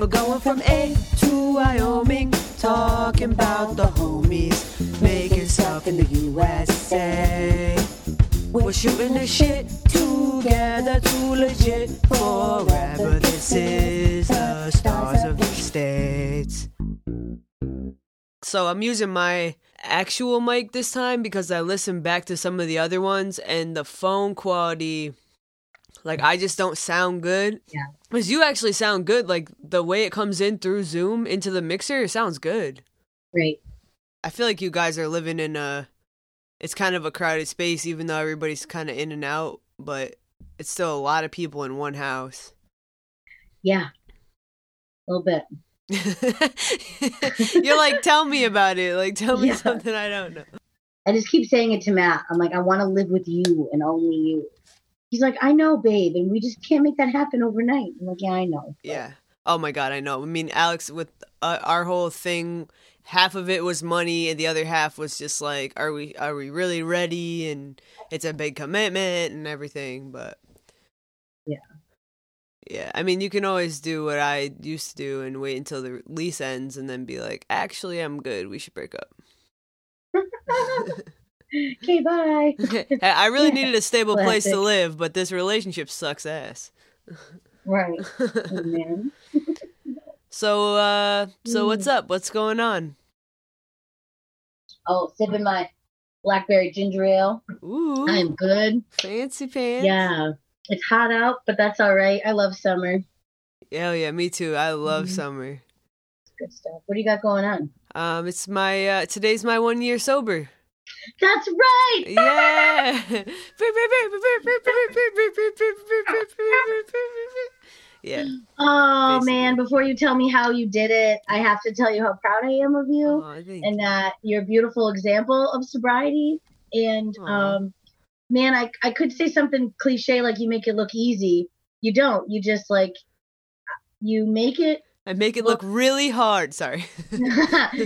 We're going from A to Wyoming, talking about the homies, making stuff in the USA. We're shooting the shit together, too legit forever. This is the stars of the states. So I'm using my actual mic this time because I listened back to some of the other ones and the phone quality like I just don't sound good. Yeah. Cuz you actually sound good like the way it comes in through Zoom into the mixer it sounds good. Great. I feel like you guys are living in a it's kind of a crowded space even though everybody's kind of in and out, but it's still a lot of people in one house. Yeah. A little bit. You're like tell me about it. Like tell me Yeah. something I don't know. I just keep saying it to Matt. I'm like, I want to live with you and only you. He's like, I know, babe, and we just can't make that happen overnight. I'm like, yeah, I know. Yeah. Oh my god, I know. I mean, Alex, with uh, our whole thing, half of it was money, and the other half was just like, are we are we really ready? And it's a big commitment and everything. But Yeah. yeah. I mean, you can always do what I used to do and wait until the lease ends, and then be like, actually, I'm good. We should break up. okay, bye. I I really Yeah. needed a stable place to live, but this relationship sucks ass. Right. So, uh, so what's Mm. up? What's going on? Oh, sipping my blackberry ginger ale. Ooh, I'm good. fancy pants. Yeah. It's hot out, but that's all right. I love summer. Hell yeah, me too. I love Mhm. summer. Good stuff. What do you got going on? Um, it's my uh, today's my one year sober. That's right. Yeah. yeah. Oh Basically. man, before you tell me how you did it, I have to tell you how proud I am of you. Oh, and that you're a beautiful example of sobriety. And um, man, I I could say something cliche like you make it look easy. You don't. You just like you make it. I make it look really hard. Sorry.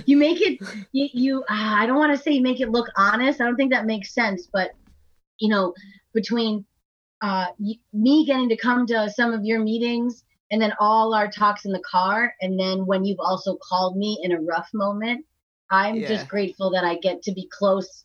you make it. You, you ah, I don't want to say you make it look honest. I don't think that makes sense. But you know, between uh, y- me getting to come to some of your meetings and then all our talks in the car, and then when you've also called me in a rough moment, I'm Yeah. just grateful that I get to be close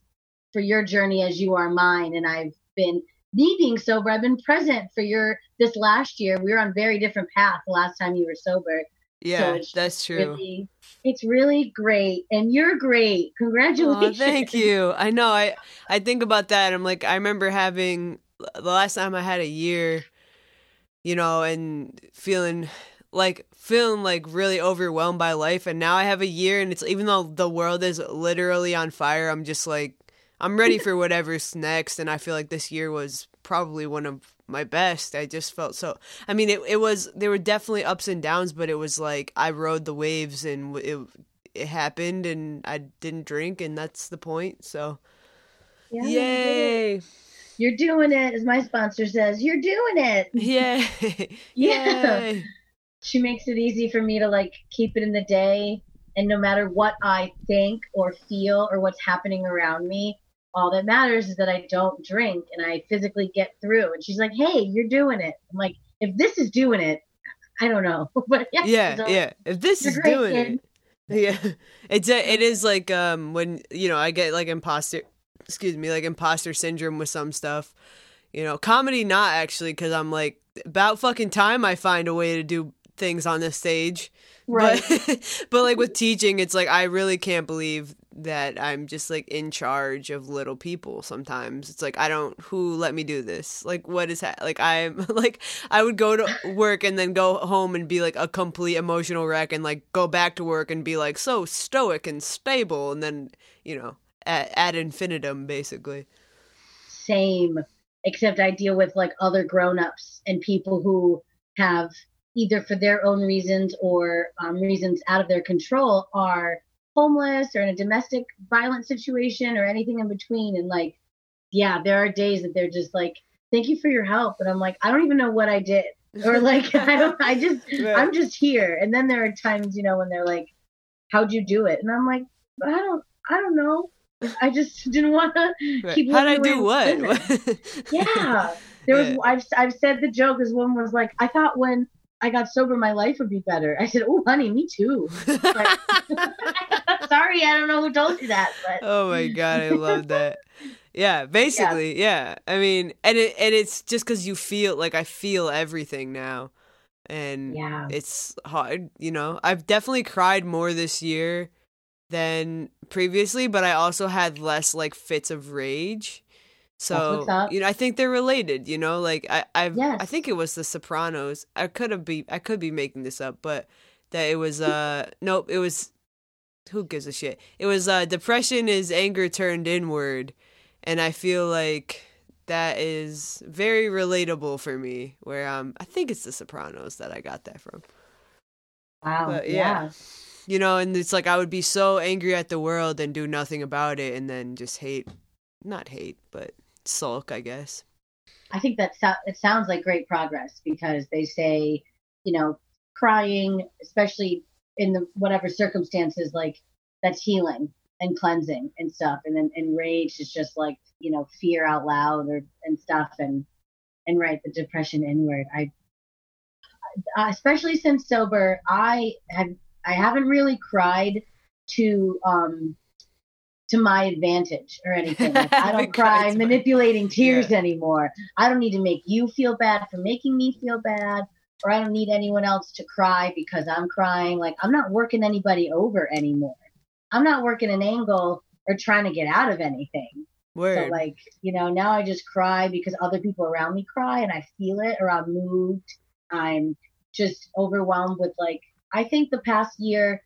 for your journey as you are mine. And I've been me being sober. I've been present for your this last year. We were on very different paths the last time you were sober. Yeah, it's that's true. Really, it's really great, and you're great. Congratulations! thank you. I know. I I think about that. I'm like, I remember having the last time I had a year, you know, and feeling like feeling like really overwhelmed by life. And now I have a year, and it's even though the world is literally on fire, I'm just like, I'm ready for whatever's next. And I feel like this year was probably one of my best. I just felt so. I mean, it it was there were definitely ups and downs, but it was like I rode the waves, and it it happened, and I didn't drink, and that's the point. So. Yeah, you did it. Yay! You're doing it, as my sponsor says. You're doing it. Yay! Yeah. Yay! She makes it easy for me to like keep it in the day, and no matter what I think or feel or what's happening around me, all that matters is that I don't drink and I physically get through. And she's like, "Hey, you're doing it." I'm like, "If this is doing it, I don't know." but yeah, Yeah, so- yeah. If this is doing kid. it, yeah, it's a, it is like um when you know I get like imposter, excuse me, like imposter syndrome with some stuff. You know, comedy not actually because I'm like about fucking time I find a way to do things on this stage. Right. But, but like with teaching, it's like I really can't believe that I'm just like in charge of little people sometimes. It's like I don't who let me do this. Like what is that? Like I'm like I would go to work and then go home and be like a complete emotional wreck and like go back to work and be like so stoic and stable and then, you know, ad, ad infinitum basically. same except i deal with like other grown-ups and people who have either for their own reasons or um, reasons out of their control are homeless or in a domestic violence situation or anything in between and like yeah there are days that they're just like thank you for your help and i'm like i don't even know what i did or like i don't i just Right. i'm just here and then there are times you know when they're like how'd you do it and i'm like i don't i don't know i just didn't want to Right. keep How'd I do what? yeah there was Yeah. I've, I've said the joke this woman was like i thought when I got sober, my life would be better. I said, oh, honey, me too. But, sorry, I don't know who told you that, but oh my god, I love that. Yeah, basically, yeah. I mean, and it and it's just because you feel like I feel everything now, and yeah, it's hard. You know, I've definitely cried more this year than previously, but I also had less like fits of rage. So you know, I think they're related. You know, like I I yes. I think it was The Sopranos. I could have be I could be making this up, but that it was uh nope, it was who gives a shit. It was uh depression is anger turned inward and I feel like that is very relatable for me. Where um, I think it's The Sopranos that I got that from. Wow. But, yeah. yeah. You know, and it's like I would be so angry at the world and do nothing about it, and then just hate, not hate, but sulk, I guess. I think that so- it sounds like great progress because they say, you know, crying, especially in the whatever circumstances, like that's healing and cleansing and stuff. And then and rage is just like you know fear out loud or and stuff. And and right the depression inward. I especially since sober i have i haven't really cried to um to my advantage or anything like, i don't cry manipulating tears yeah. anymore i don't need to make you feel bad for making me feel bad or i don't need anyone else to cry because i'm crying like i'm not working anybody over anymore I'm not working an angle or trying to get out of anything. Word. So like, you know, now I just cry because other people around me cry and I feel it or I'm moved. I'm just overwhelmed with like I think the past year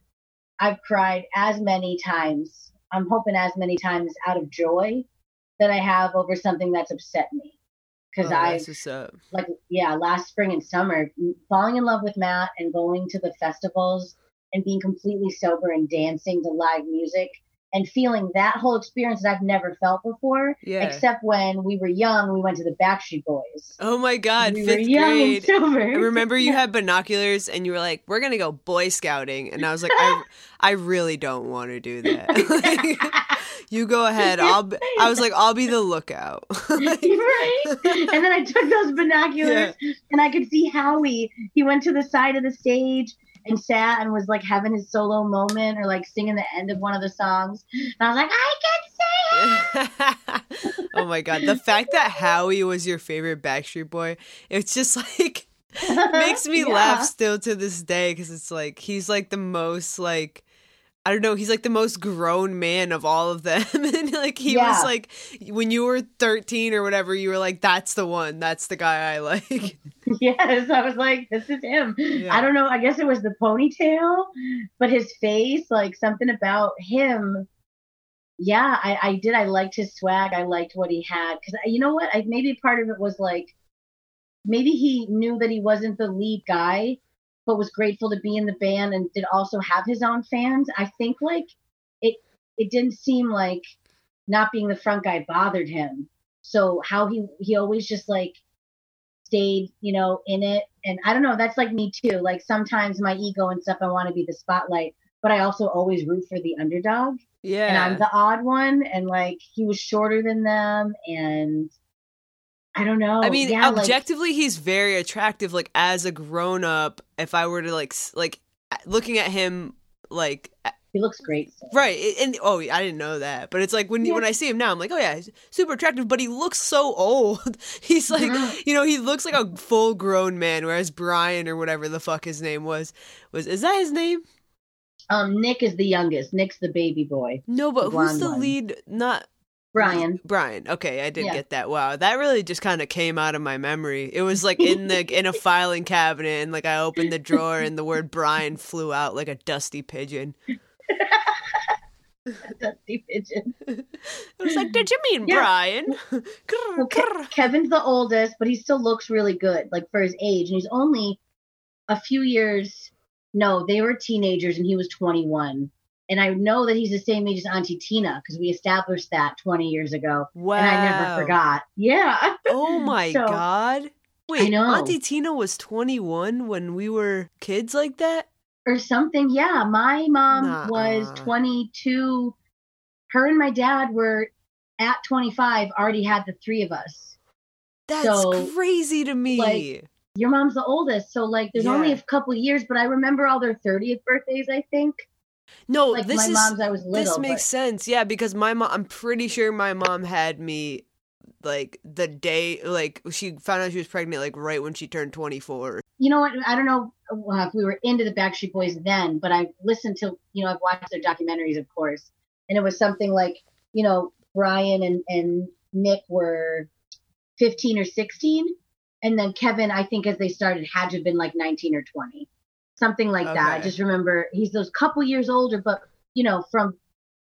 I've cried as many times. I'm hoping as many times out of joy that I have over something that's upset me. Because oh, I like yeah, last spring and summer, falling in love with Matt and going to the festivals and being completely sober and dancing to live music and feeling that whole experience that I've never felt before. Yeah. Except when we were young, we went to the Backstreet Boys. Oh my God, we fifth grade. I remember you had binoculars and you were like, "We're gonna go Boy Scouting," and I was like, "I, I really don't want to do that." you go ahead. I'll. Be, I was like, I'll be the lookout. right. And then I took those binoculars yeah. and I could see Howie. He went to the side of the stage and sat and was like having his solo moment or like singing the end of one of the songs. And I was like, I can sing. oh my god, the fact that Howie was your favorite Backstreet Boy, it's just like makes me yeah. laugh still to this day because it's like he's like the most like I don't know, he's like the most grown man of all of them. and like he yeah. was like when you were 13 or whatever, you were like, that's the one, that's the guy I like. yes, I was like, this is him. Yeah. I don't know, I guess it was the ponytail, but his face, like something about him. Yeah, I, I did. I liked his swag. I liked what he had. Cause you know what? I maybe part of it was like maybe he knew that he wasn't the lead guy but was grateful to be in the band and did also have his own fans. I think like it it didn't seem like not being the front guy bothered him. So how he he always just like stayed, you know, in it. And I don't know, that's like me too. Like sometimes my ego and stuff, I want to be the spotlight, but I also always root for the underdog. Yeah. And I'm the odd one. And like he was shorter than them and I don't know. I mean, yeah, objectively, like, he's very attractive. Like as a grown up, if I were to like like looking at him, like he looks great. So. Right, and oh, I didn't know that, but it's like when yeah. when I see him now, I'm like, oh yeah, he's super attractive, but he looks so old. he's like, you know, he looks like a full grown man, whereas Brian or whatever the fuck his name was was is that his name? Um, Nick is the youngest. Nick's the baby boy. No, but the who's the one. lead? Not Brian. Brian. Okay, I did yeah. get that. Wow, that really just kind of came out of my memory. It was like in the in a filing cabinet, and like I opened the drawer, and the word Brian flew out like a dusty pigeon. dusty pigeon. I was like, "Did you mean yeah. Brian?" well, Ke- Kevin's the oldest, but he still looks really good, like for his age, and he's only a few years. No, they were teenagers, and he was twenty one and I know that he's the same age as Auntie Tina because we established that 20 years ago. Wow. And I never forgot. Yeah. Oh my so, God. Wait, I know. Auntie Tina was 21 when we were kids like that? Or something. Yeah. My mom Nuh-uh. was 22. Her and my dad were at 25, already had the three of us. That's so, crazy to me. Like, your mom's the oldest, so like there's only a couple years, but I remember all their 30th birthdays, I think. No, Like this my is mom's I was little. this makes but- sense. Yeah, because my mom, I'm pretty sure my mom had me like the day like she found out she was pregnant like right when she turned 24. you know what? I don't know uh, if we were into the Backstreet Boys then, but I listened to, you know, I've watched their documentaries, of course, and it was something like, you know, Brian and and Nick were 15 or 16, and then Kevin, I think, as they started, had to have been like 19 or 20, something like that. I just remember he's those couple years older, but you know, from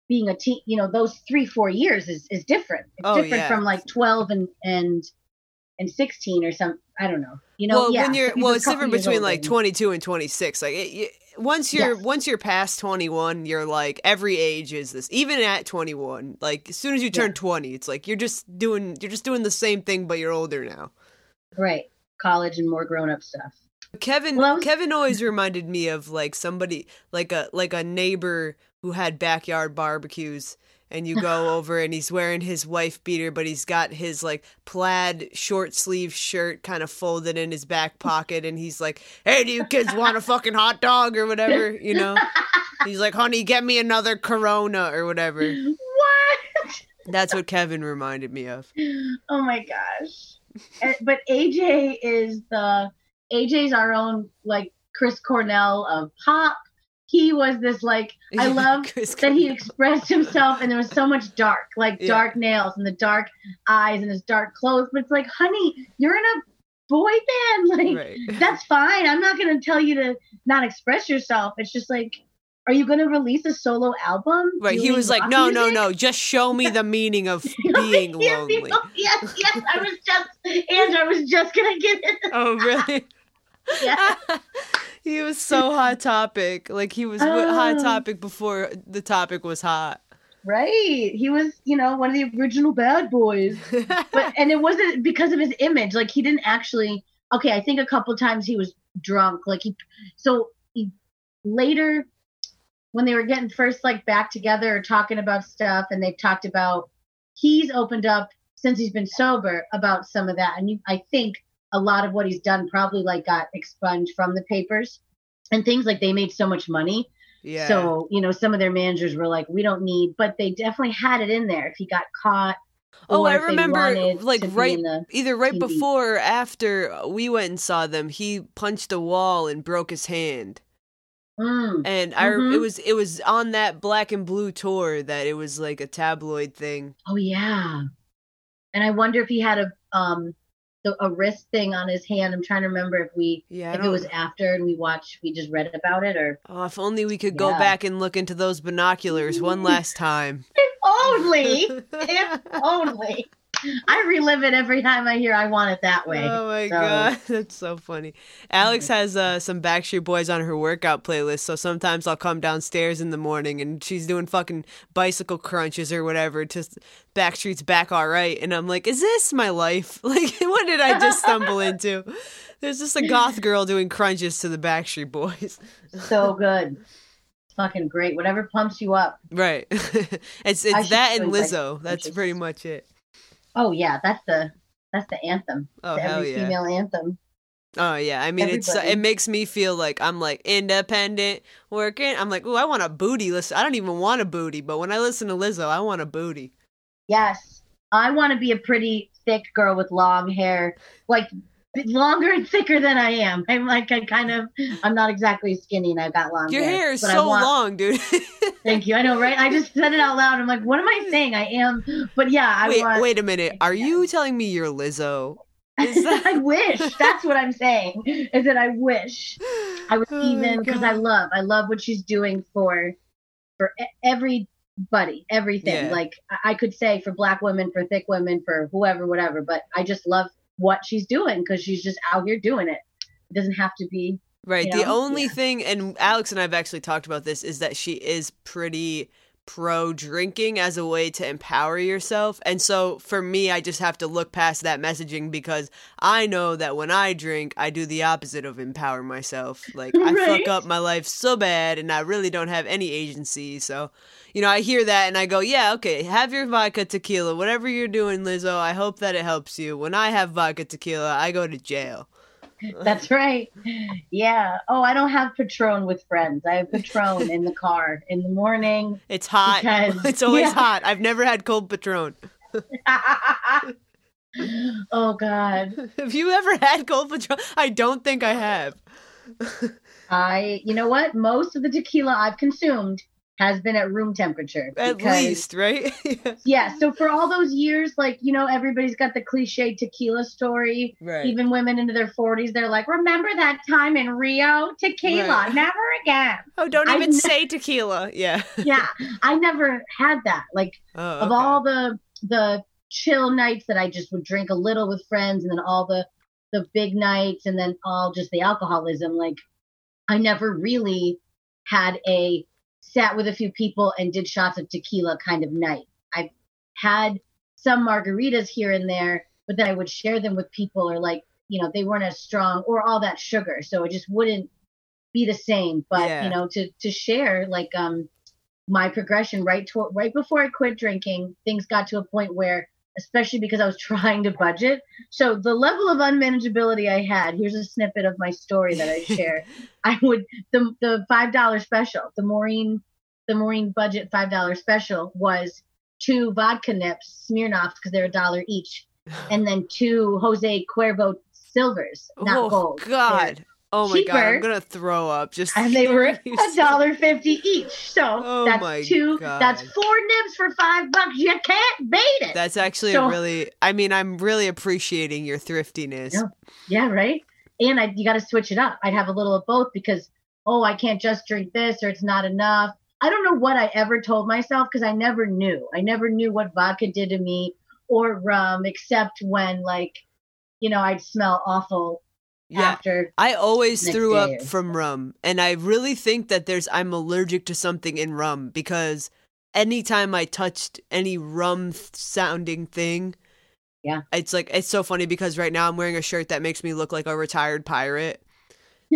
being a teen, you know, those three four years is is different. It's Oh, different yeah. from like 12 and and and 16 or some. I don't know. You know, well, yeah, when you're well, it's different between like 22 and 26. Like it, you, once you're Yes. once you're past 21, you're like every age is this. Even at 21, like as soon as you turn Yeah. 20, it's like you're just doing you're just doing the same thing but you're older now. Right. College and more grown up stuff. Kevin Well, Kevin always reminded me of like somebody like a like a neighbor who had backyard barbecues and you go over and he's wearing his wife beater but he's got his like plaid short sleeve shirt kind of folded in his back pocket and he's like, "Hey, do you kids want a fucking hot dog or whatever?" you know? He's like, "Honey, get me another Corona or whatever." What? That's what Kevin reminded me of. Oh my gosh. But AJ is the AJ's our own like Chris Cornell of pop. He was this like I love that he expressed himself and there was so much dark, like Yeah. dark nails and the dark eyes and his dark clothes. But it's like, honey, you're in a boy band. Like Right. that's fine. I'm not gonna tell you to not express yourself. It's just like, are you gonna release a solo album? Right. He was like, no, no, music?" no. Just show me the meaning of being lonely. Yes, yes. I was just, Andrew, I was just gonna get it. Oh, really? Yeah. he was so hot topic. Like he was hot Oh. topic before the topic was hot. Right. He was, you know, one of the original bad boys. But and it wasn't because of his image. Like he didn't actually. Okay, I think a couple times he was drunk. Like he, so he later when they were getting first like back together or talking about stuff, and they've talked about he's opened up since he's been sober about some of that, and you, I think a lot of what he's done probably like got expunged from the papers and things like they made so much money yeah. so, you know, some of their managers were like, we don't need, but they definitely had it in there if he got caught. oh, I remember like right either right TV. before or after we went and saw them, he punched a wall and broke his hand. Mm, And I Mhm. it was it was on that black and blue tour that it was like a tabloid thing. oh yeah. And I wonder if he had a um the, a wrist thing on his hand. I'm trying to remember if we Yeah, if it was after and we watched we just read about it or Oh, if only we could go Yeah. back and look into those binoculars one last time. if only if only. I relive it every time I hear I want it that way. Oh my So- god, that's so funny. Alex has uh, some Backstreet Boys on her workout playlist, so sometimes I'll come downstairs in the morning and she's doing fucking bicycle crunches or whatever to Backstreet's Back All Right, and I'm like, is this my life? Like, what did I just stumble into? There's just a goth girl doing crunches to the Backstreet Boys. So good. Fucking great. Whatever pumps you up. Right. it's it's that and Lizzo. That's pretty much it. Oh yeah, that's the that's the anthem. Oh the hell every yeah. female anthem. Oh yeah, I mean it's uh, it makes me feel like I'm like independent working. I'm like, oh, I want a booty. Listen, I don't even want a booty, but when I listen to Lizzo, I want a booty. Yes. I want to be a pretty thick girl with long hair, like longer and thicker than I am. I'm like I kind of I'm not exactly skinny and I've got long Your hair is so want- long, dude. Thank you. I know, right? I just said it out loud. I'm like, what am I hmm. saying? I am, but yeah, I wait, want. wait a minute. Are you telling me you're Lizzo? That- I wish. That's what I'm saying. Is that I wish I was Oh even because I love I love what she's doing for for everybody, everything. Yeah. Like I could say for black women, for thick women, for whoever, whatever. But I just love what she's doing because she's just out here doing it. It doesn't have to be. Right. You The only Yeah. thing, and Alex and I have actually talked about this, is that she is pretty pro drinking as a way to empower yourself. And so for me, I just have to look past that messaging because I know that when I drink, I do the opposite of empower myself. Like I fuck up my life so bad and I really don't have any agency. So, you know, I hear that and I go, yeah, okay, have your vodka tequila, whatever you're doing, Lizzo. I hope that it helps you. When I have vodka tequila, I go to jail. That's right. Yeah. Oh, I don't have Patron with friends. I have Patron in the car in the morning. It's hot. Because- it's always yeah. hot. I've never had cold Patron. oh God. Have you ever had cold Patron? I don't think I have. I. You know what? Most of the tequila I've consumed has been at room temperature. At because- least, right? Yeah. So for all those years, like you know, everybody's got the cliche tequila story. right. Even women into their forties, they're like, "Remember that time in Rio? Tequila, Right. never again." oh, don't even say tequila. Yeah. Yeah, I never had that. Like Oh, of all the the chill nights that I just would drink a little with friends, and then all the the big nights, and then all just the alcoholism. Like I never really had a sat with a few people and did shots of tequila kind of night. I've had some margaritas here and there, but then I would share them with people, or like you know they weren't as strong or all that sugar, so it just wouldn't be the same. But Yeah. you know to to share like um my progression right to right before I quit drinking, things got to a point where, especially because I was trying to budget. So the level of unmanageability I had. Here's a snippet of my story that I share. I would the the five dollar special, the Maureen the Maureen budget five dollar special was two vodka nips, Smirnoffs because they're a dollar each, and then two Jose Cuervo silvers, not oh, gold. God. Oh my god, I'm gonna throw up. Just and they were a dollar fifty each. So Oh that's two. God. That's four nibs for five bucks. You can't beat it. That's actually So- a really. I mean, I'm really appreciating your thriftiness. Yeah. yeah, right. And I, you got to switch it up. I'd have a little of both because oh, I can't just drink this or it's not enough. I don't know what I ever told myself because I never knew. I never knew what vodka did to me or rum, except when like, you know, I'd smell awful Yeah. I always threw up from rum, and I really think that there's I'm allergic to something in rum because anytime I touched any rum sounding thing, Yeah. it's like it's so funny because right now I'm wearing a shirt that makes me look like a retired pirate.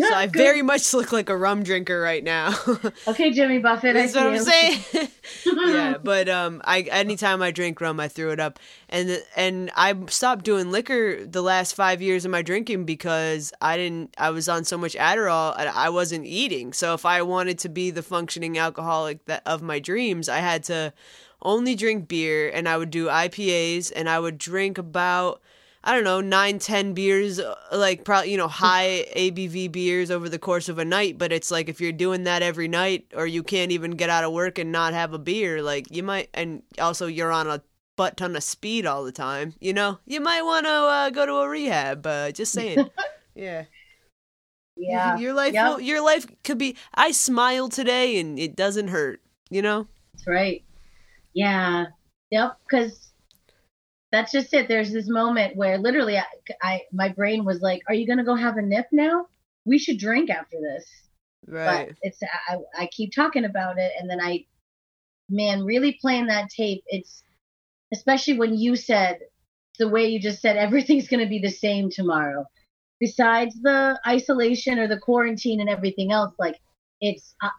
So I Good. very much look like a rum drinker right now. okay, Jimmy Buffett. I That's what I'm saying. yeah, but um, I anytime I drink rum, I threw it up, and and I stopped doing liquor the last five years of my drinking because I didn't. I was on so much Adderall, and I wasn't eating. So if I wanted to be the functioning alcoholic that of my dreams, I had to only drink beer, and I would do IPAs, and I would drink about. I don't know, nine, ten beers, uh, like probably, you know, high ABV beers over the course of a night. But it's like if you're doing that every night or you can't even get out of work and not have a beer, like you might, and also you're on a butt ton of speed all the time, you know, you might want to uh, go to a rehab. Uh, just saying. yeah. Yeah. Your life, Yep. your life could be, I smile today and it doesn't hurt, you know? That's right. Yeah. Yep. Because that's just it. There's this moment where literally, I, I my brain was like, "Are you gonna go have a nip now? We should drink after this." Right. But it's I, I keep talking about it, and then I, man, really playing that tape. It's especially when you said the way you just said everything's gonna be the same tomorrow. Besides the isolation or the quarantine and everything else, like it's uh,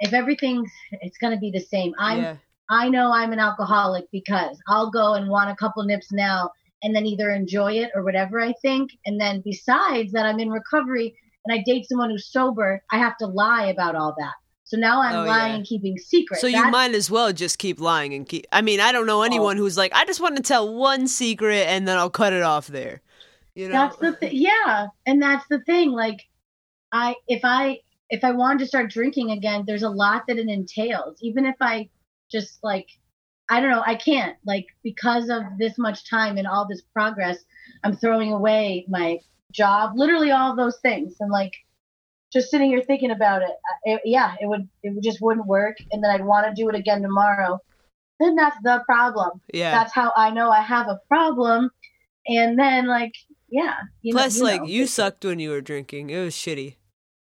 if everything's it's gonna be the same. I'm yeah. I know I'm an alcoholic because I'll go and want a couple nips now and then either enjoy it or whatever I think. And then besides that, I'm in recovery and I date someone who's sober, I have to lie about all that. So now I'm Oh, lying yeah. and keeping secrets. So you might as well just keep lying and keep. I mean, I don't know oh. anyone who's like, I just want to tell one secret and then I'll cut it off there. You know? That's the thing. Yeah, and that's the thing. Like, I if I if I wanted to start drinking again, there's a lot that it entails. Even if I just like, I don't know, I can't like because of this much time and all this progress, I'm throwing away my job, literally all those things, and like just sitting here thinking about it, uh, it yeah, it would it just wouldn't work, and then I'd want to do it again tomorrow. Then that's the problem yeah. that's how I know I have a problem. And then like, yeah. You know- Plus, you like, know. you sucked when you were drinking. It was shitty.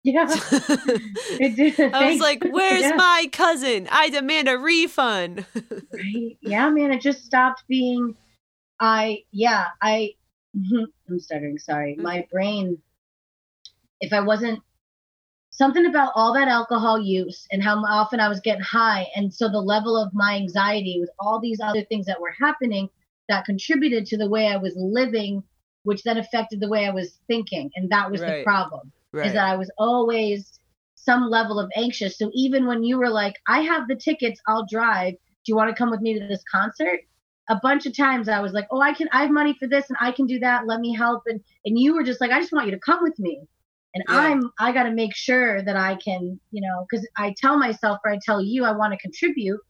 Yeah. I It did. was Thanks. like, where's Yeah. my cousin? I demand a refund. Right. Yeah, man. It just stopped being. I yeah. I. I'm stuttering. Sorry. Mm. My brain. If I wasn't something about all that alcohol use and how often I was getting high, and so the level of my anxiety with all these other things that were happening that contributed to the way I was living which then affected the way I was thinking. And that was Right. the problem Right. is that I was always some level of anxious. So even when you were like, I have the tickets, I'll drive. Do you want to come with me to this concert? A bunch of times I was like, Oh, I can I have money for this and I can do that. Let me help. And and you were just like, I just want you to come with me. And Yeah. I'm I gotta make sure that I can, you know, because I tell myself or I tell you I want to contribute.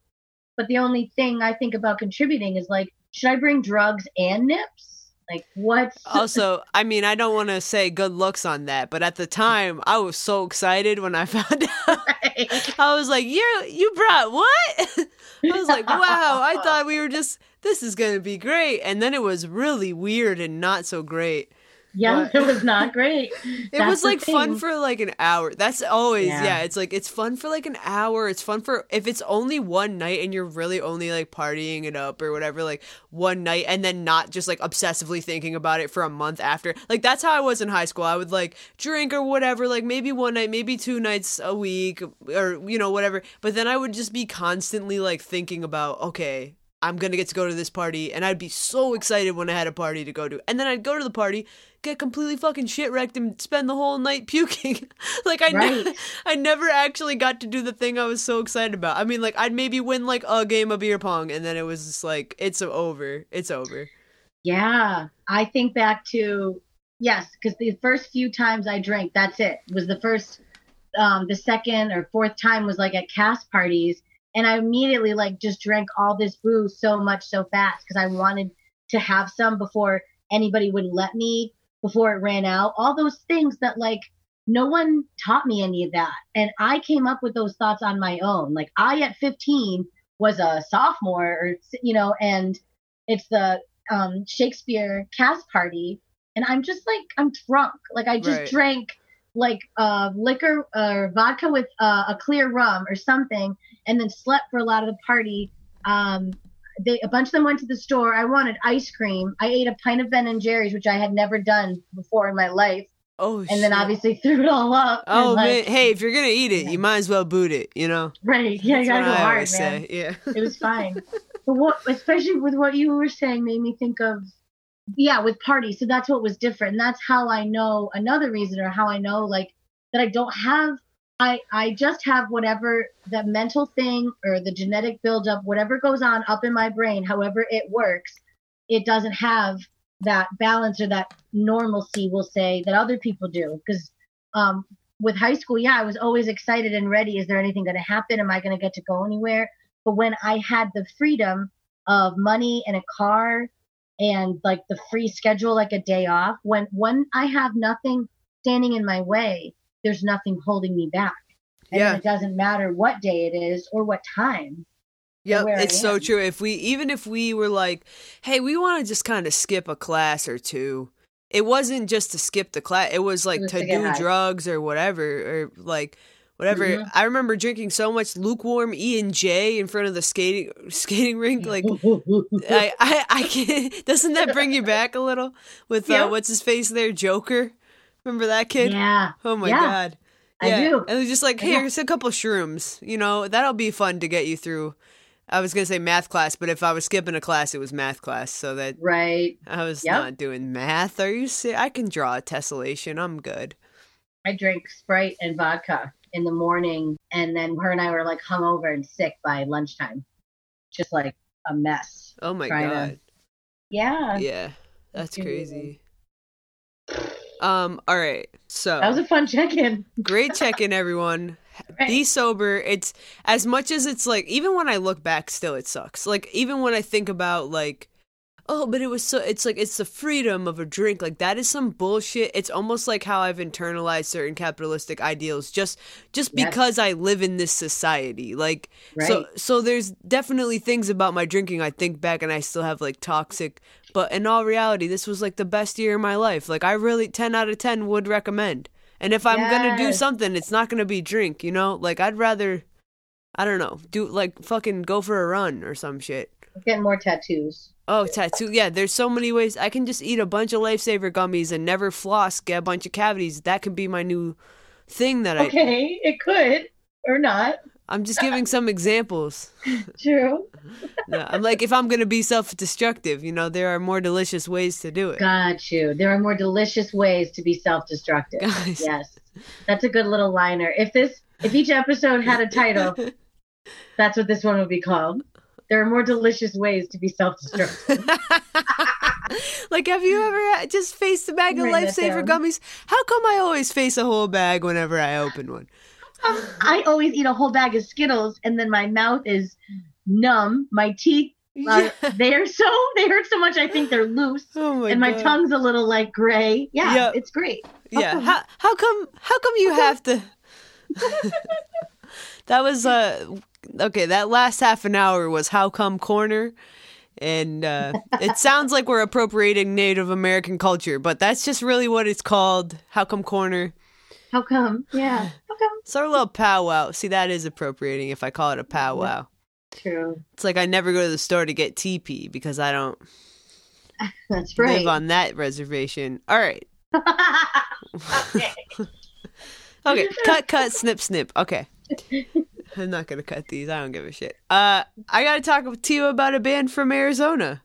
But the only thing I think about contributing is like, should I bring drugs and nips? Like what's also, I mean, I don't want to say good looks on that, but at the time, I was so excited when I found out. I was like, "You, you brought what?" I was like, "Wow!" I thought we were just this is gonna be great, and then it was really weird and not so great. Yeah, What? it was not great. It That's was like fun for like an hour. That's always yeah. Yeah. It's like it's fun for like an hour. It's fun for if it's only one night and you're really only like partying it up or whatever, like one night and then not just like obsessively thinking about it for a month after. Like that's how I was in high school. I would like drink or whatever, like maybe one night, maybe two nights a week or you know whatever. But then I would just be constantly like thinking about okay. I'm gonna get to go to this party, and I'd be so excited when I had a party to go to. And then I'd go to the party, get completely fucking shit wrecked, and spend the whole night puking. like I, ne- I never actually got to do the thing I was so excited about. I mean, like I'd maybe win like a game of beer pong, and then it was just like it's over, it's over. Yeah, I think back to yes, because the first few times I drank, that's it. Was the first, um, the second or fourth time was like at cast parties, and I immediately like just drank all this booze so much so fast because I wanted to have some before anybody would let me, before it ran out. All those things that like no one taught me any of that, and I came up with those thoughts on my own. Like I at 15 was a sophomore, or you know, and it's the um, Shakespeare cast party, and I'm just like I'm drunk. Like I just Right. drank like uh, liquor or vodka with uh, a clear rum or something, and then slept for a lot of the party. Um, they a bunch of them went to the store. I wanted ice cream. I ate a pint of Ben and Jerry's, which I had never done before in my life, Oh, and then obviously threw it all up. Oh like, man, hey, if you're gonna eat it, you might as well boot it. You know. right? Yeah, you gotta go I hard, man. say. Yeah. it was fine. but what, especially with what you were saying, made me think of, yeah, with parties. So that's what was different. And that's how I know another reason, or how I know like that I don't have. I I just have whatever the mental thing or the genetic buildup, whatever goes on up in my brain, however it works, it doesn't have that balance or that normalcy, we'll say, that other people do. Because um, with high school, yeah, I was always excited and ready. Is there anything going to happen? Am I going to get to go anywhere? But when I had the freedom of money and a car and like the free schedule, like a day off, when when I have nothing standing in my way, there's nothing holding me back. And Yeah. it doesn't matter what day it is or what time. Yeah, it's so true. If we even if we were like, "Hey, we want to just kind of skip a class or two. It wasn't just to skip the class. It was like was to to do high. drugs or whatever or like whatever. Mhm. I remember drinking so much lukewarm E and J in front of the skating skating rink like I, I I can't doesn't that bring you back a little with uh, Yeah. what's his face there Joker? Remember that kid? yeah, Oh my Yeah, god. I do. And it was just like, Yeah. here's a couple shrooms. You know, that'll be fun to get you through. I was gonna say math class, but if I was skipping a class, it was math class. So that right. I was Yep. not doing math. Are you? I can draw a tessellation. I'm good. I drank Sprite and vodka in the morning, and then her and I were like hungover and sick by lunchtime, just like a mess. Oh my Trying to- god. Yeah, Yeah, that's crazy. Um. All right. So that was a fun check-in. great check in, everyone. Right. Be sober. It's as much as it's like, even when I look back, still it sucks. Like, even when I think about, like, oh, but it was so, it's like, it's the freedom of a drink. Like, that is some bullshit. It's almost like how I've internalized certain capitalistic ideals just, just Yes. because I live in this society. Like, so, Right. so there's definitely things about my drinking I think back and I still have like toxic, but in all reality, this was like the best year of my life. Like, I really, 10 out of 10 would recommend. And if I'm gonna do something, it's not gonna be drink, you know? Like I'd rather I don't know, do like fucking go for a run or some shit. Getting more tattoos. Oh, tattoo. Yeah, there's so many ways. I can just eat a bunch of lifesaver gummies and never floss, get a bunch of cavities. That could be my new thing that I Okay, it could or not. I'm just giving some examples. True. No, I'm like, if I'm gonna be self-destructive, you know, there are more delicious ways to do it. Got you. There are more delicious ways to be self-destructive. Yes, that's a good little liner. If this, if each episode had a title, that's what this one would be called. There are more delicious ways to be self-destructive. like, have you ever just faced a bag of lifesaver gummies? How come I always face a whole bag whenever I open one? Um, I always eat a whole bag of Skittles, and then my mouth is numb. My teeth, uh, they're so they hurt so much. I think they're loose, Oh my and my God. tongue's a little like gray. Yeah, Yep. it's great. Yeah. How how come how come you have to That was uh okay, that last half an hour was how come corner and uh it sounds like we're appropriating Native American culture, but that's just really what it's called. How come corner? How come? Yeah, how come? It's our little powwow. See that is appropriating if I call it a powwow. True. It's like I never go to the store to get TP because I don't That's right. live on that reservation. All right. okay. Okay, cut, cut, snip, snip. Okay. I'm not gonna cut these. I don't give a shit. Uh, I gotta talk to you about a band from Arizona.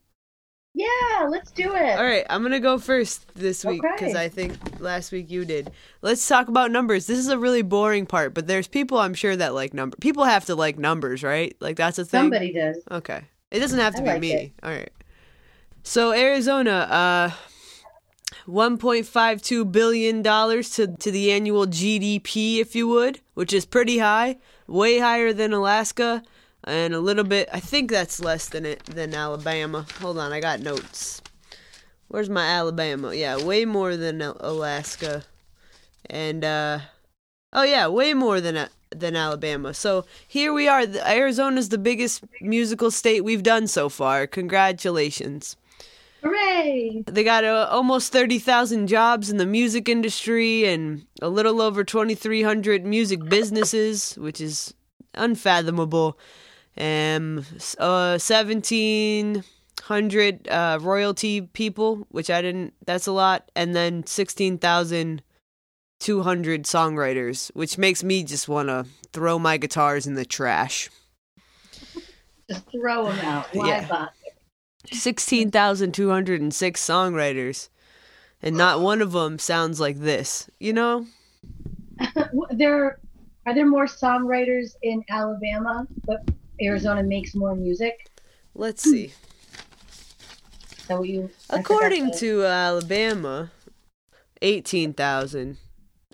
Yeah, let's do it. All right, I'm gonna go first this week because Okay. I think last week you did. Let's talk about numbers. This is a really boring part, but there's people I'm sure that like number. People have to like numbers, right? Like that's a thing. Somebody does. Okay. It doesn't have to I be like me. it. All right. So Arizona, uh 1.52 billion dollars to to the annual GDP if you would, which is pretty high, way higher than Alaska and a little bit I think that's less than it than Alabama. Hold on, I got notes. Where's my Alabama? Yeah, way more than Alaska. And uh oh yeah, way more than uh, than Alabama. So here we are. Arizona's the biggest musical state we've done so far. Congratulations. Hooray! They got uh, almost 30,000 jobs in the music industry and a little over 2,300 music businesses, which is unfathomable. Um, uh, 1,700 uh, royalty people, which I didn't, that's a lot. And then 16,200 songwriters, which makes me just want to throw my guitars in the trash. Just throw them out. Why Yeah. 16,206 songwriters. And not one of them sounds like this, you know? there are there more songwriters in Alabama, but Arizona makes more music. Let's see. What you? According the- to Alabama, 18,000.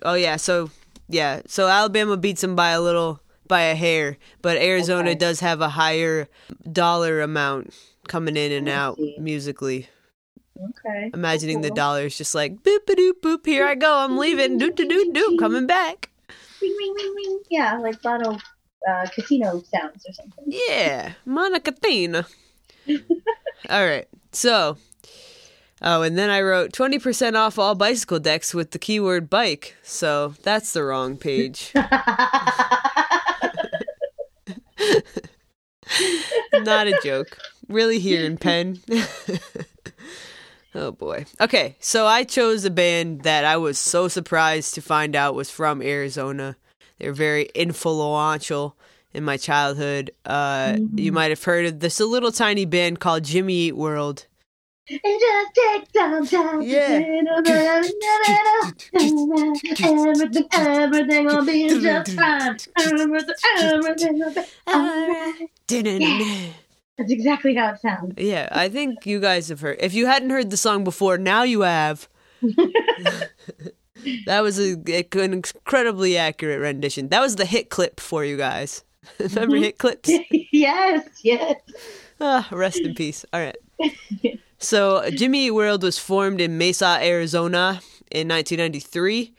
Oh, yeah, so, yeah, so Alabama beats them by a little, by a hair, but Arizona Okay. does have a higher dollar amount coming in and out musically. okay, Imagining the dollars just like boop a doop boop, here I go, I'm leaving, doop doop doop doop, coming back. Ring, ring, ring, ring. Yeah, like lotto uh, casino sounds or something. Yeah, Monica Tina. all right, so. Oh, and then I wrote 20% off all bicycle decks with the keyword bike. So that's the wrong page. Not a joke. Really here in Penn. oh boy. Okay, so I chose a band that I was so surprised to find out was from Arizona. They're very influential in my childhood. Uh, You might have heard of this a little tiny band called Jimmy Eat World. just some time. Yeah. everything, everything will be just fine. Everything, everything will be alright. That's exactly how it sounds. Yeah, I think you guys have heard. If you hadn't heard the song before, now you have. that was a, an incredibly accurate rendition. That was the hit clip for you guys. Remember hit clips? yes, yes. Ah, rest in peace. All right. So, Jimmy Eat World was formed in Mesa, Arizona in 1993.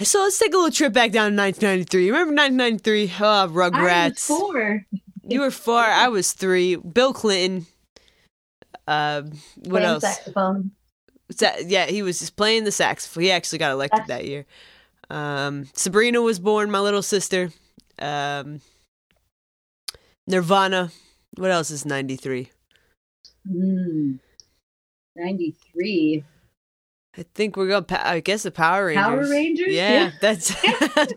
So, let's take a little trip back down to 1993. Remember 1993? Oh, I was Rugrats. four. You were four. I was three. Bill Clinton. Uh, what Playing else? Saxophone. Sa- yeah, he was just playing the saxophone. He actually got elected that year. Um, Sabrina was born, my little sister. Um, Nirvana. What else is 93? Mm. 93. I think we're going. I guess the Power Rangers. Power Rangers? Yeah, Yeah. that's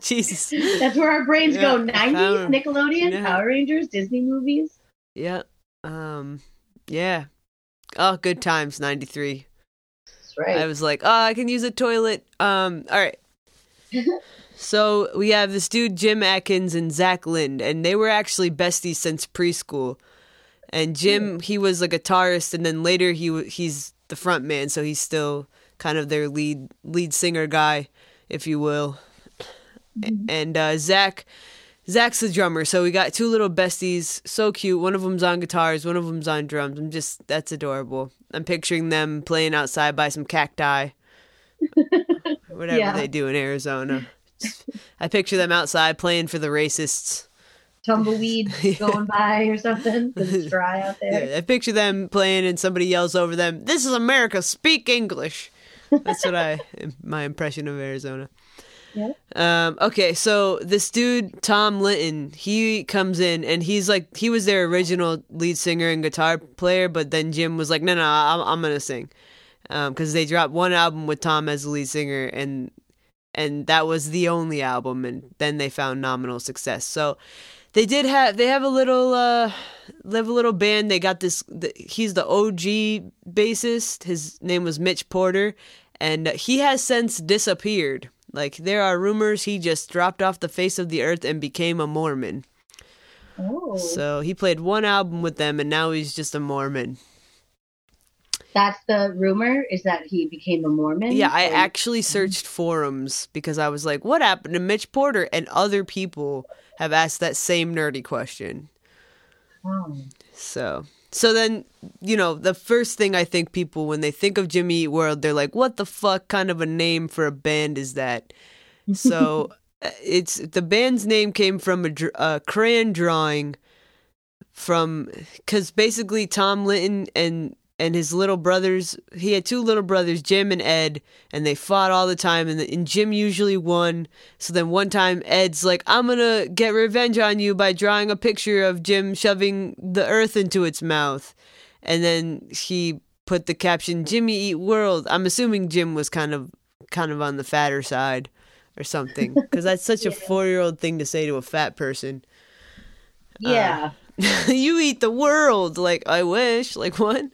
Jesus. That's where our brains Yeah, go. 90s, Nickelodeon, yeah. Power Rangers, Disney movies. Yeah. Um. Yeah. Oh, good times. Ninety three. That's right. I was like, oh, I can use a toilet. Um. All right. so we have this dude Jim Adkins and Zach Lind, and they were actually besties since preschool. And Jim, he was a guitarist, and then later he he's the front man, so he's still kind of their lead lead singer guy, if you will. A- And uh, Zach, Zach's the drummer, so we got two little besties, so cute. One of them's on guitars, one of them's on drums. I'm just that's adorable. I'm picturing them playing outside by some cacti, whatever Yeah. they do in Arizona. I picture them outside playing for the racists. Tumbleweed going by or something it's dry out there. Yeah, I picture them playing and somebody yells over them, "This is America, speak English." That's what I my impression of Arizona. Yeah. Um, okay, so this dude Tom Linton, he comes in and he's like he was their original lead singer and guitar player, but then Jim was like, "No, no, I'm, I'm gonna sing," because they dropped one album with Tom as the lead singer and and that was the only album, and then they found nominal success. So they did have they have a little uh they have a little band they got this the, he's the og bassist his name was mitch porter and he has since disappeared. Like there are rumors he just dropped off the face of the earth and became a mormon. Oh, so he played one album with them and now he's just a mormon. That's the rumor is that he became a Mormon. yeah i actually mm-hmm. searched forums because i was like what happened to mitch porter? And other people have asked that same nerdy question. Oh. So, so then, you know, the first thing I think people, when they think of Jimmy Eat World, they're like, what the fuck kind of a name for a band is that? So, uh, it's the band's name came from a, a crayon drawing from, because basically Tom Linton and and his little brothers, he had two little brothers, Jim and Ed, and they fought all the time, and, and Jim usually won. So then one time, Ed's like, I'm gonna get revenge on you by drawing a picture of Jim shoving the earth into its mouth. And then he put the caption, Jimmy Eat World. I'm assuming Jim was kind of kind of on the fatter side or something. Because that's such a four year old thing to say to a fat person. Uh, yeah. you eat the world. Like, I wish. Like, what?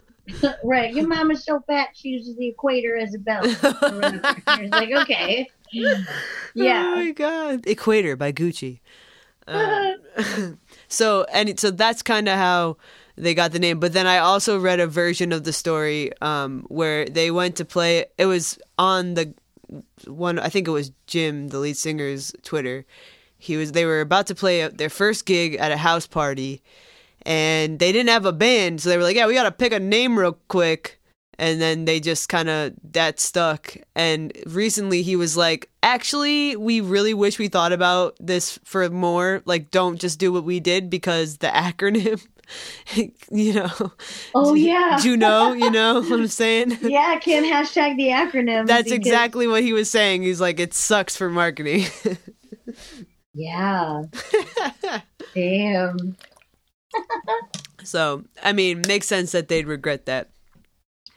right. Your mama's so fat she uses the equator as a belt. Or whatever. It's like, okay. Yeah. Oh my god. Equator by Gucci. Um, so and so that's kind of how they got the name. But then I also read a version of the story um, where they went to play. It was on the one. I think it was Jim, the lead singer's Twitter. He was. They were about to play their first gig at a house party, and they didn't have a band, so they were like, "Yeah, we got to pick a name real quick." And then they just kind of that stuck. And recently he was like, "Actually, we really wish we thought about this for more. Like, don't just do what we did because the acronym, you know." Oh, yeah. Do you know? You know what I'm saying? Yeah, can't hashtag the acronym. That's because- exactly what he was saying. He's like, "It sucks for marketing." Yeah. Damn. so, I mean, makes sense that they'd regret that.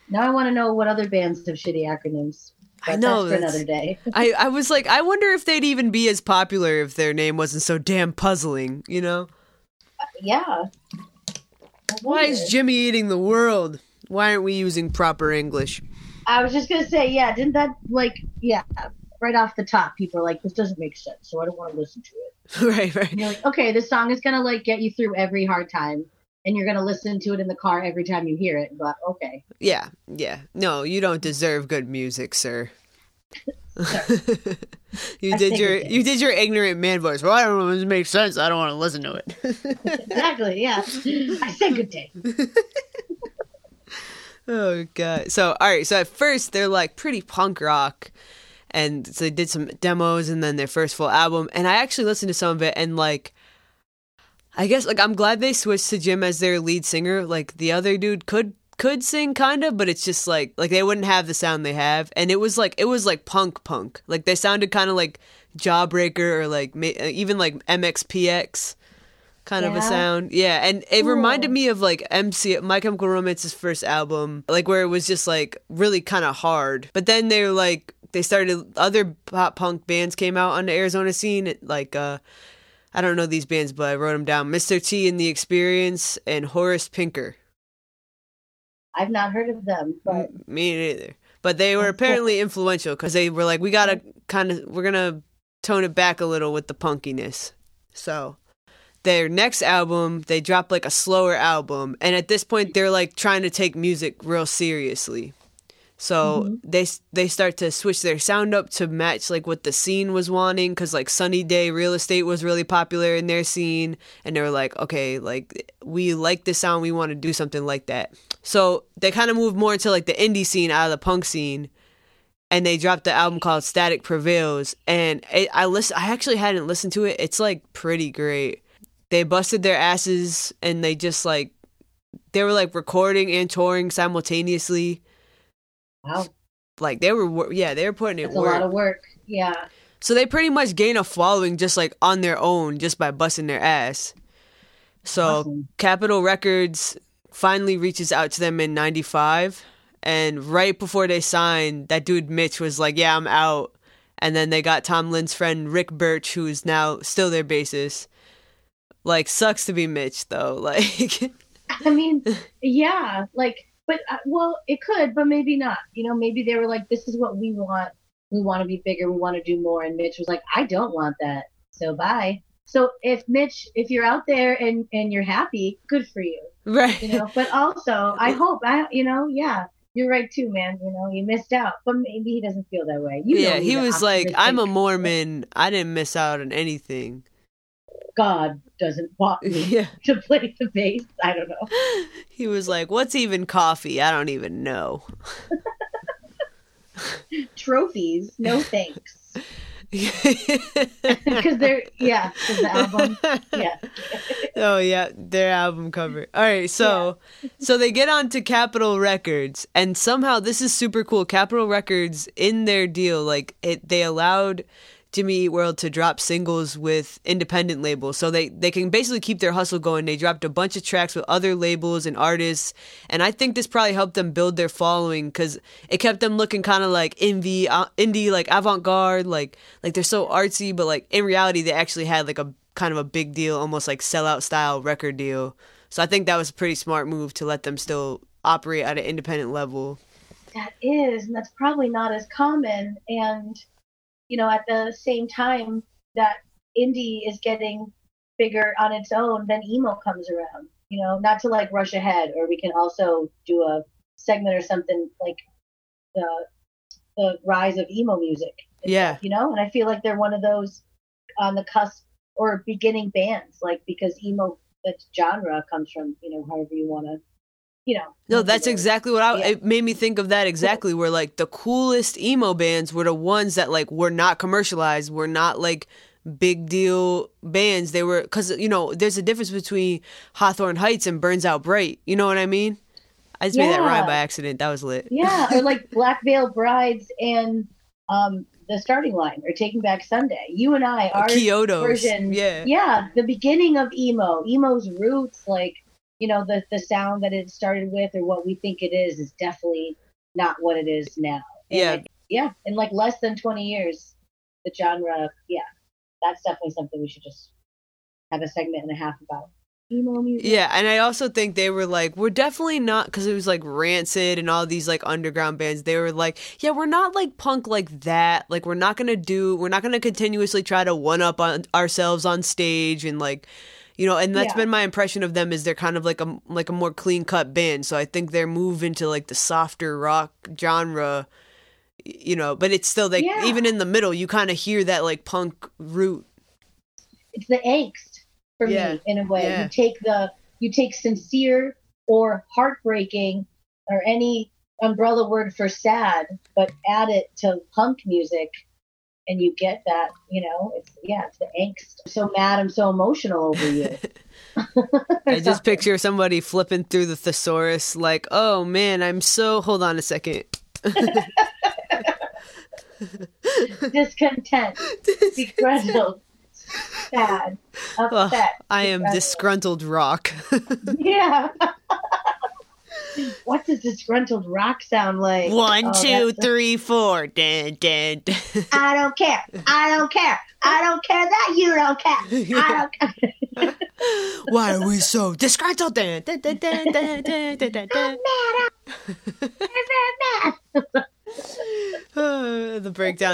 Now I want to know what other bands have shitty acronyms. I know, That's for that's- another day. I, I was like, I wonder if they'd even be as popular if their name wasn't so damn puzzling, you know? Yeah. Why is. Jimmy eating the world? Why aren't we using proper English? I was just gonna say, yeah, didn't that like, yeah, right off the top, people are like, this doesn't make sense, so I don't want to listen to it. right, right. And you're like, okay, this song is gonna like get you through every hard time, and you're gonna listen to it in the car every time you hear it. But okay, Yeah, yeah. No, you don't deserve good music, sir. you I did your you did your ignorant man voice. Well, I don't know if it makes sense. I don't want to listen to it. exactly, yeah. I said good day. Oh god. So all right, so at first they're like pretty punk rock and so they did some demos and then their first full album and I actually listened to some of it and like I guess like I'm glad they switched to Jim as their lead singer. Like the other dude could could sing kind of, but it's just like like they wouldn't have the sound they have and it was like it was like punk punk. Like they sounded kind of like Jawbreaker or like uh, even like MXPX. kind of a sound. Yeah, and it reminded me of like MC My Chemical Romance's first album, like where it was just like really kind of hard. But then they're like they started other pop punk bands came out on the Arizona scene, like uh I don't know these bands, but I wrote them down. Mr. T and the Experience and Horace Pinker. I've not heard of them, but M- Me neither. But they were apparently influential because they were like, we gotta kind of, we're gonna tone it back a little with the punkiness. So their next album, they dropped like a slower album, and at this point, they're like trying to take music real seriously. So Mhm. they they start to switch their sound up to match like what the scene was wanting, because like Sunny Day Real Estate was really popular in their scene, and they were like, okay, like we like this sound, we want to do something like that. So they kind of moved more into like the indie scene out of the punk scene, and they dropped the album called Static Prevails. And it, I listen, I actually hadn't listened to it. It's like pretty great. They busted their asses, and they just like they were like recording and touring simultaneously. Wow, Like they were, yeah, they were putting it that's a lot of work. Yeah. So they pretty much gain a following just like on their own, just by busting their ass. So Awesome. Capitol Records finally reaches out to them in 95 and right before they signed that dude Mitch was like yeah I'm out and then they got Tom Lynn's friend Rick Burch who's now still their bassist like sucks to be Mitch though like I mean, yeah, like, but uh, well, it could, but maybe not. You know, maybe they were like, "This is what we want. We want to be bigger. We want to do more." And Mitch was like, "I don't want that. So bye." So if Mitch, if you're out there and and you're happy, good for you. right You know, but also, I hope I, you know, yeah. You're right too, man. You know, you missed out, but maybe he doesn't feel that way. You know yeah he was like I'm a Mormon I didn't miss out on anything God doesn't want me yeah to play the bass. I don't know. he was like what's even coffee I don't even know Trophies, no thanks. Because they're yeah, the album. Yeah. oh yeah, their album cover. All right, so so they get on to Capitol Records, and somehow this is super cool. Capitol Records in their deal, like it, they allowed Jimmy Eat World to drop singles with independent labels, so they they can basically keep their hustle going. They dropped a bunch of tracks with other labels and artists, and I think this probably helped them build their following because it kept them looking kind of like indie, uh, indie like avant garde, like like they're so artsy, but like in reality they actually had like a kind of a big deal, almost like sellout style record deal. So I think that was a pretty smart move to let them still operate at an independent level. That is, and that's probably not as common. And, you know, at the same time that indie is getting bigger on its own, then emo comes around. You know, not to like rush ahead, or we can also do a segment or something like the the rise of emo music. Yeah. You know, and I feel like they're one of those on the cusp or beginning bands, like because emo that genre comes from, you know, however you want to, you know. No, that's exactly what I. Yeah. It made me think of that exactly. Where like the coolest emo bands were the ones that like were not commercialized, were not like big deal bands. They were because you know there's a difference between Hawthorne Heights and Burns Out Bright. You know what I mean? I just made that rhyme by accident. That was lit. Yeah, or like Black Veil Brides and um, the starting line or Taking Back Sunday. You and I, our Kyoto's. version, Yeah. yeah, the beginning of emo, emo's roots, like you know the the sound that it started with or what we think it is, is definitely not what it is now. And Yeah. it- yeah, in like less than twenty years, the genre, yeah, that's definitely something we should just have a segment and a half about emo music. Yeah, and I also think they were like, we're definitely not because it was like Rancid and all these like underground bands. They were like, yeah, we're not like punk like that. Like, we're not gonna do, we're not gonna continuously try to one up on ourselves on stage and like, you know. And that's Yeah. been my impression of them is they're kind of like a like a more clean cut band. So I think their move into like the softer rock genre, you know. But it's still like Yeah. even in the middle, you kind of hear that like punk root. it's the angst for Yeah, me in a way. You take the you take sincere or heartbreaking or any umbrella word for sad, but add it to punk music and you get that, you know, it's yeah, it's the angst. I'm so mad, I'm so emotional over you. I just picture somebody flipping through the thesaurus, like, "Oh man, I'm so." Hold on a second. discontent, begrudged. sad. Upset. I am disgruntled rock. Yeah what does disgruntled rock sound like? One, oh, two, three, four. Dun, dun, dun. I don't care. I don't care. I don't care that you don't care. I don't care. Why are we so disgruntled? Dun, dun, dun, dun, dun, dun, dun, dun. I'm mad. I'm mad.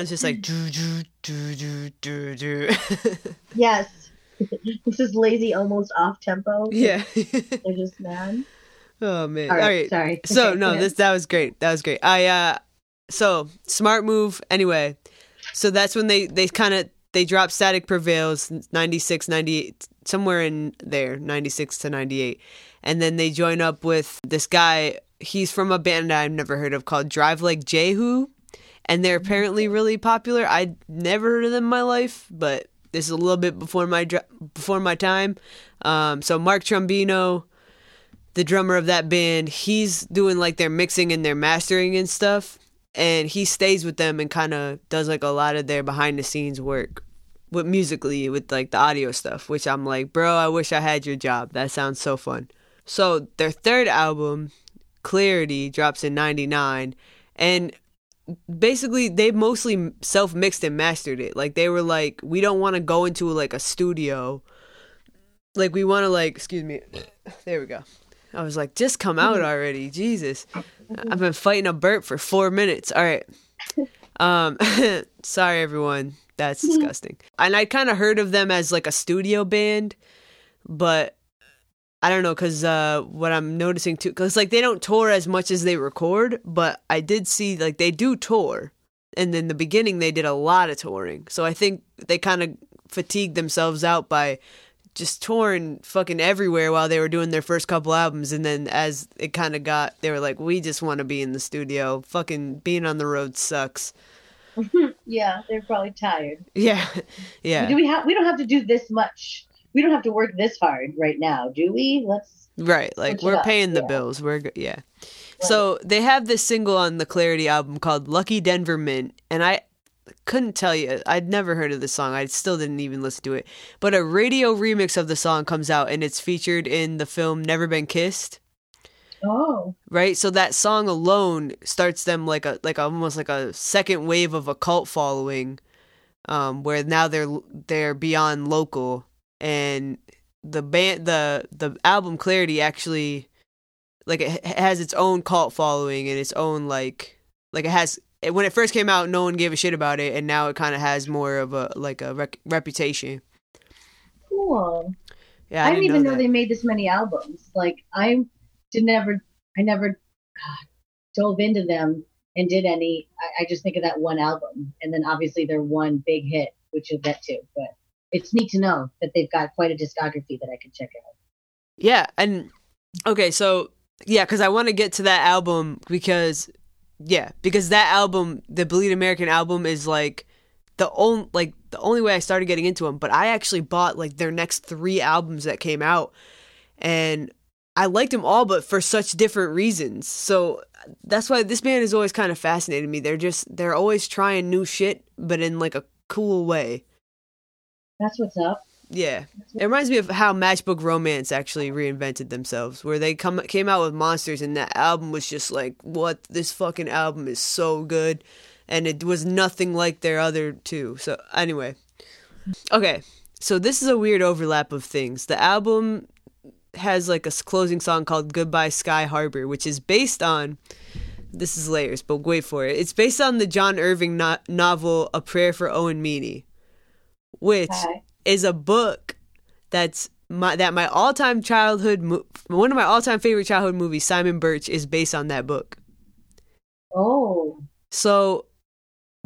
just like do do do do do do. yes, this is lazy, almost off tempo. Yeah, they're just mad oh man. All All right, right. sorry. So Okay, no, this that was great. That was great. I uh so smart move anyway. So that's when they they kind of they drop Static Prevails 96 98 somewhere in there 96 to 98 and then they join up with this guy he's from a band I've never heard of called Drive Like Jehu and they're apparently really popular. I'd never heard of them in my life, but this is a little bit before my before my time. Um, so Mark Trombino, the drummer of that band, he's doing like their mixing and their mastering and stuff, and he stays with them and kind of does like a lot of their behind the scenes work with musically with like the audio stuff. Which I'm like, bro, I wish I had your job. That sounds so fun. So their third album, Clarity, drops in '99, and basically they mostly self mixed and mastered it. Like they were like, we don't want to go into like a studio. Like we want to like, excuse me. There we go. I was like, just come out already, Jesus. I've been fighting a burp for four minutes. All right. Um, sorry everyone. That's disgusting. And I kind of heard of them as like a studio band, but I don't know because uh, what I'm noticing too, because like they don't tour as much as they record, but I did see like they do tour, and in the beginning they did a lot of touring. So I think they kind of fatigued themselves out by just touring fucking everywhere while they were doing their first couple albums, and then as it kind of got, they were like, we just want to be in the studio. Fucking being on the road sucks. Yeah, they're probably tired. Yeah, yeah, Do we have? We don't have to do this much. We don't have to work this hard right now, do we? Let's. right. Like we're paying the yeah. bills. We're yeah. So they have this single on the Clarity album called Lucky Denver Mint, and I couldn't tell you. I'd never heard of this song. I still didn't even listen to it. But a radio remix of the song comes out, and it's featured in the film Never Been Kissed. Oh, Right, so that song alone starts them like a like almost like a second wave of a cult following, um, where now they're they're beyond local, and the band the the album Clarity actually like it has its own cult following and its own like like it has when it first came out no one gave a shit about it and now it kind of has more of a like a rec- reputation cool. yeah I, didn't even know, that. they made this many albums. Like I did never, I never uh, dove into them and did any. I, I just think of that one album, and then obviously their one big hit, which you'll get to. But it's neat to know that they've got quite a discography that I can check out. Yeah, and okay, so yeah, because I want to get to that album because yeah, because that album, the Bleed American album, is like the only like the only way I started getting into them. But I actually bought like their next three albums that came out, and I liked them all, but for such different reasons. So that's why this band has always kind of fascinated me. They're just they're always trying new shit, but in like a cool way. That's what's up. Yeah, it reminds me of how Matchbook Romance actually reinvented themselves, where they come came out with Monsters, and that album was just like, "What? This fucking album is so good," and it was nothing like their other two. So anyway, okay, so this is a weird overlap of things. The album has like a closing song called "Goodbye Sky Harbor," which is based on. This is layers, but wait for it. It's based on the John Irving no- novel "A Prayer for Owen Meany," which Okay. Is a book that's my that my all time childhood mo- one of my all time favorite childhood movies, Simon Birch, is based on that book. Oh, So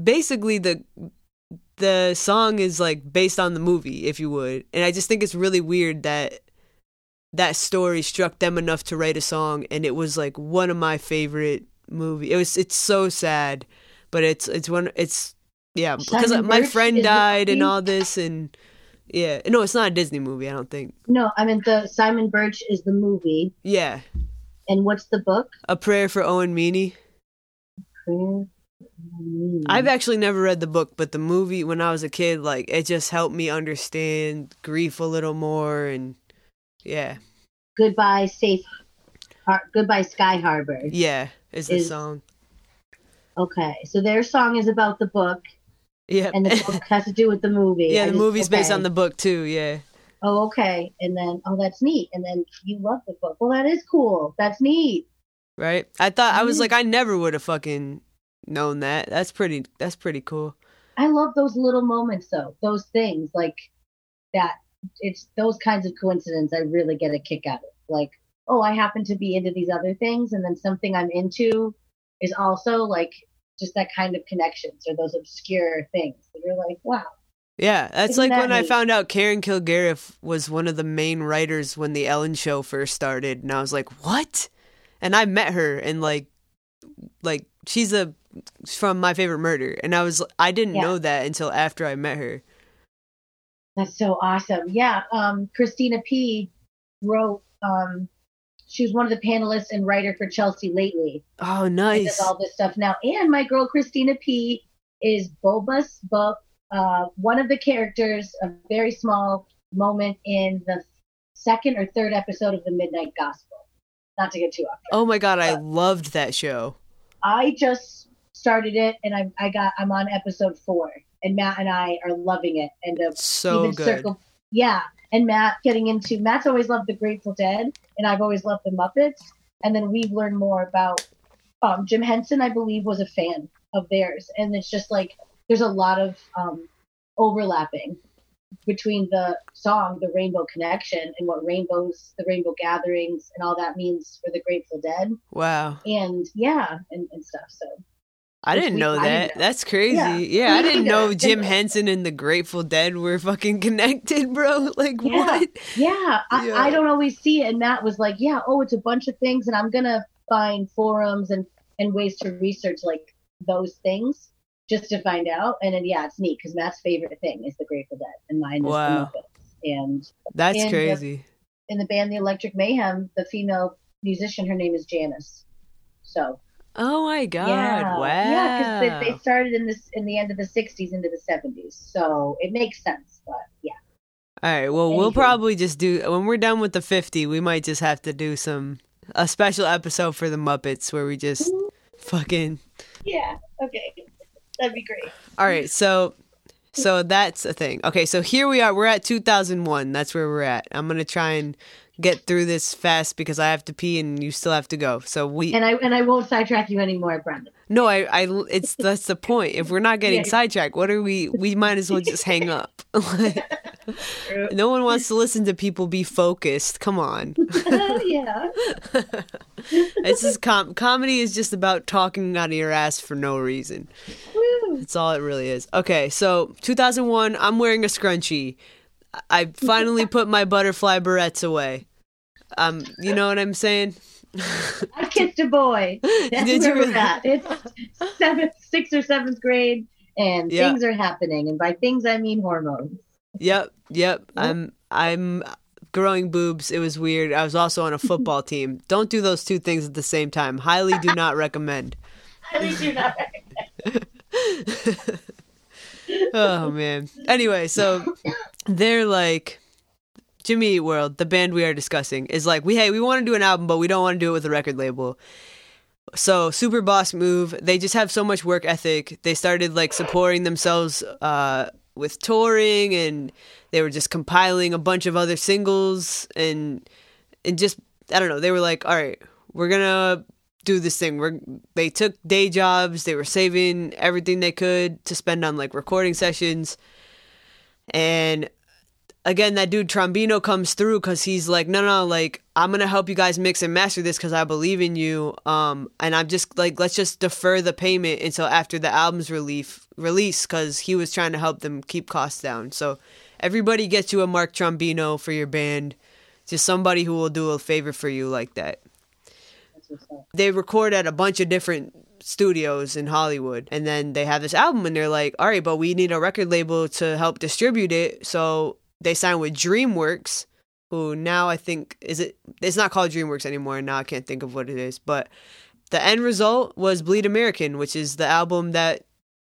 basically, the the song is like based on the movie, if you would, and I just think it's really weird that that story struck them enough to write a song, and it was like one of my favorite movie. It was it's so sad, but it's it's one it's yeah because my friend died and all this and yeah no it's not a Disney movie I don't think no, I mean the Simon Birch is the movie, yeah and what's the book? a prayer for Owen Meany Prayer. I've actually never read the book, but the movie when I was a kid, like it just helped me understand grief a little more, and yeah, Goodbye, safe. Har- Goodbye, Sky Harbor. yeah, is the Is- song. Okay, so their song is about the book, Yeah, and the book has to do with the movie. yeah, I the just- movie's based on the book too. Yeah, Oh, okay. And then, oh, that's neat. And then you love the book. Well, that is cool. That's neat. right. I thought I was like, I never would have fucking known that. That's pretty. That's pretty cool. I love those little moments, though. Those things like that. It's those kinds of coincidences I really get a kick out of. Like, oh, I happen to be into these other things, and then something I'm into is also like just that kind of connections or those obscure things. that you're like, wow. Yeah, that's like that when I found out Karen Kilgariff was one of the main writers when the Ellen Show first started, and I was like, "What?" And I met her, and like, like she's a from My Favorite Murder, and I was I didn't Yeah. know that until after I met her. That's so awesome. Yeah. Um, Christina P. wrote. Um, she was one of the panelists and writer for Chelsea lately. Oh, nice. does all this stuff now. And my girl Christina P is Bulbous Book, uh, one of the characters, a very small moment in the second or third episode of the Midnight Gospel. Not to get too off. Oh my god, I loved that show. I just started it, and I I got I'm on episode four, and Matt and I are loving it, and So good. circle, yeah. And Matt getting into Matt's always loved the Grateful Dead, and I've always loved the Muppets. And then we've learned more about um, Jim Henson. I believe was a fan of theirs, and it's just like there's a lot of um, overlapping between the song "The Rainbow Connection" and what rainbows, the Rainbow Gatherings, and all that means for the Grateful Dead, Wow. and yeah, and, and stuff. So I didn't know I that. didn't know. That's crazy. Yeah, Yeah. I didn't know Jim Henson and the Grateful Dead were fucking connected, bro. Like Yeah. what? Yeah, I, Yeah. I don't always see it. And Matt was like, yeah, oh, it's a bunch of things. And I'm going to find forums and, and ways to research like those things just to find out. And then, yeah, it's neat because Matt's favorite thing is the Grateful Dead and mine is Wow. the Muppets. And That's And, crazy. in the band The Electric Mayhem, the female musician, her name is Janice. So, Oh my god! yeah. Wow. Yeah, because they, they started in this in the end of the 60s into the 70s. So it makes sense. But yeah. All right. Well, we'll probably just do when we're done with the fifty. We might just have to do some a special episode for the Muppets where we just mm-hmm. fucking. Yeah. Okay. That'd be great. All right. So, so that's a thing. Okay. So here we are. We're at two thousand one. That's where we're at. I'm gonna try and get through this fast because I have to pee and you still have to go. So we. And I and I won't sidetrack you anymore, Brendan. No, I, I, it's that's the point. If we're not getting Yeah. sidetracked, what are we? We might as well just hang up. No one wants to listen to people be focused. Come on, yeah. it's just com- comedy is just about talking out of your ass for no reason. Woo. That's all it really is. Okay, so 2001, I'm wearing a scrunchie. I- I finally put my butterfly barrettes away. Um, you know what I'm saying? I kissed a boy. That's Did where you we're really? at. It's seventh, sixth or seventh grade, and things are happening. And by things, I mean hormones. Yep, yep. I'm I'm growing boobs. It was weird. I was also on a football team. Don't do those two things at the same time. Highly do not recommend. Think you're not. Oh man. Anyway, so they're like Jimmy Eat World, the band we are discussing, is like, we hey, we want to do an album, but we don't want to do it with a record label. So super boss move. They just have so much work ethic. They started like supporting themselves uh, with touring, and they were just compiling a bunch of other singles, and and just I don't know. They were like, all right, we're gonna do this thing. We're they took day jobs. They were saving everything they could to spend on like recording sessions, and again that dude trombino comes through because he's like no no like i'm gonna help you guys mix and master this because i believe in you um and i'm just like let's just defer the payment until after the album's relief release because he was trying to help them keep costs down so everybody gets you a mark trombino for your band just somebody who will do a favor for you like that they record at a bunch of different studios in Hollywood and then they have this album and they're like, "All right, but we need a record label to help distribute it." So they signed with DreamWorks, who now I think is it it's not called DreamWorks anymore. Now I can't think of what it is, but the end result was Bleed American, which is the album that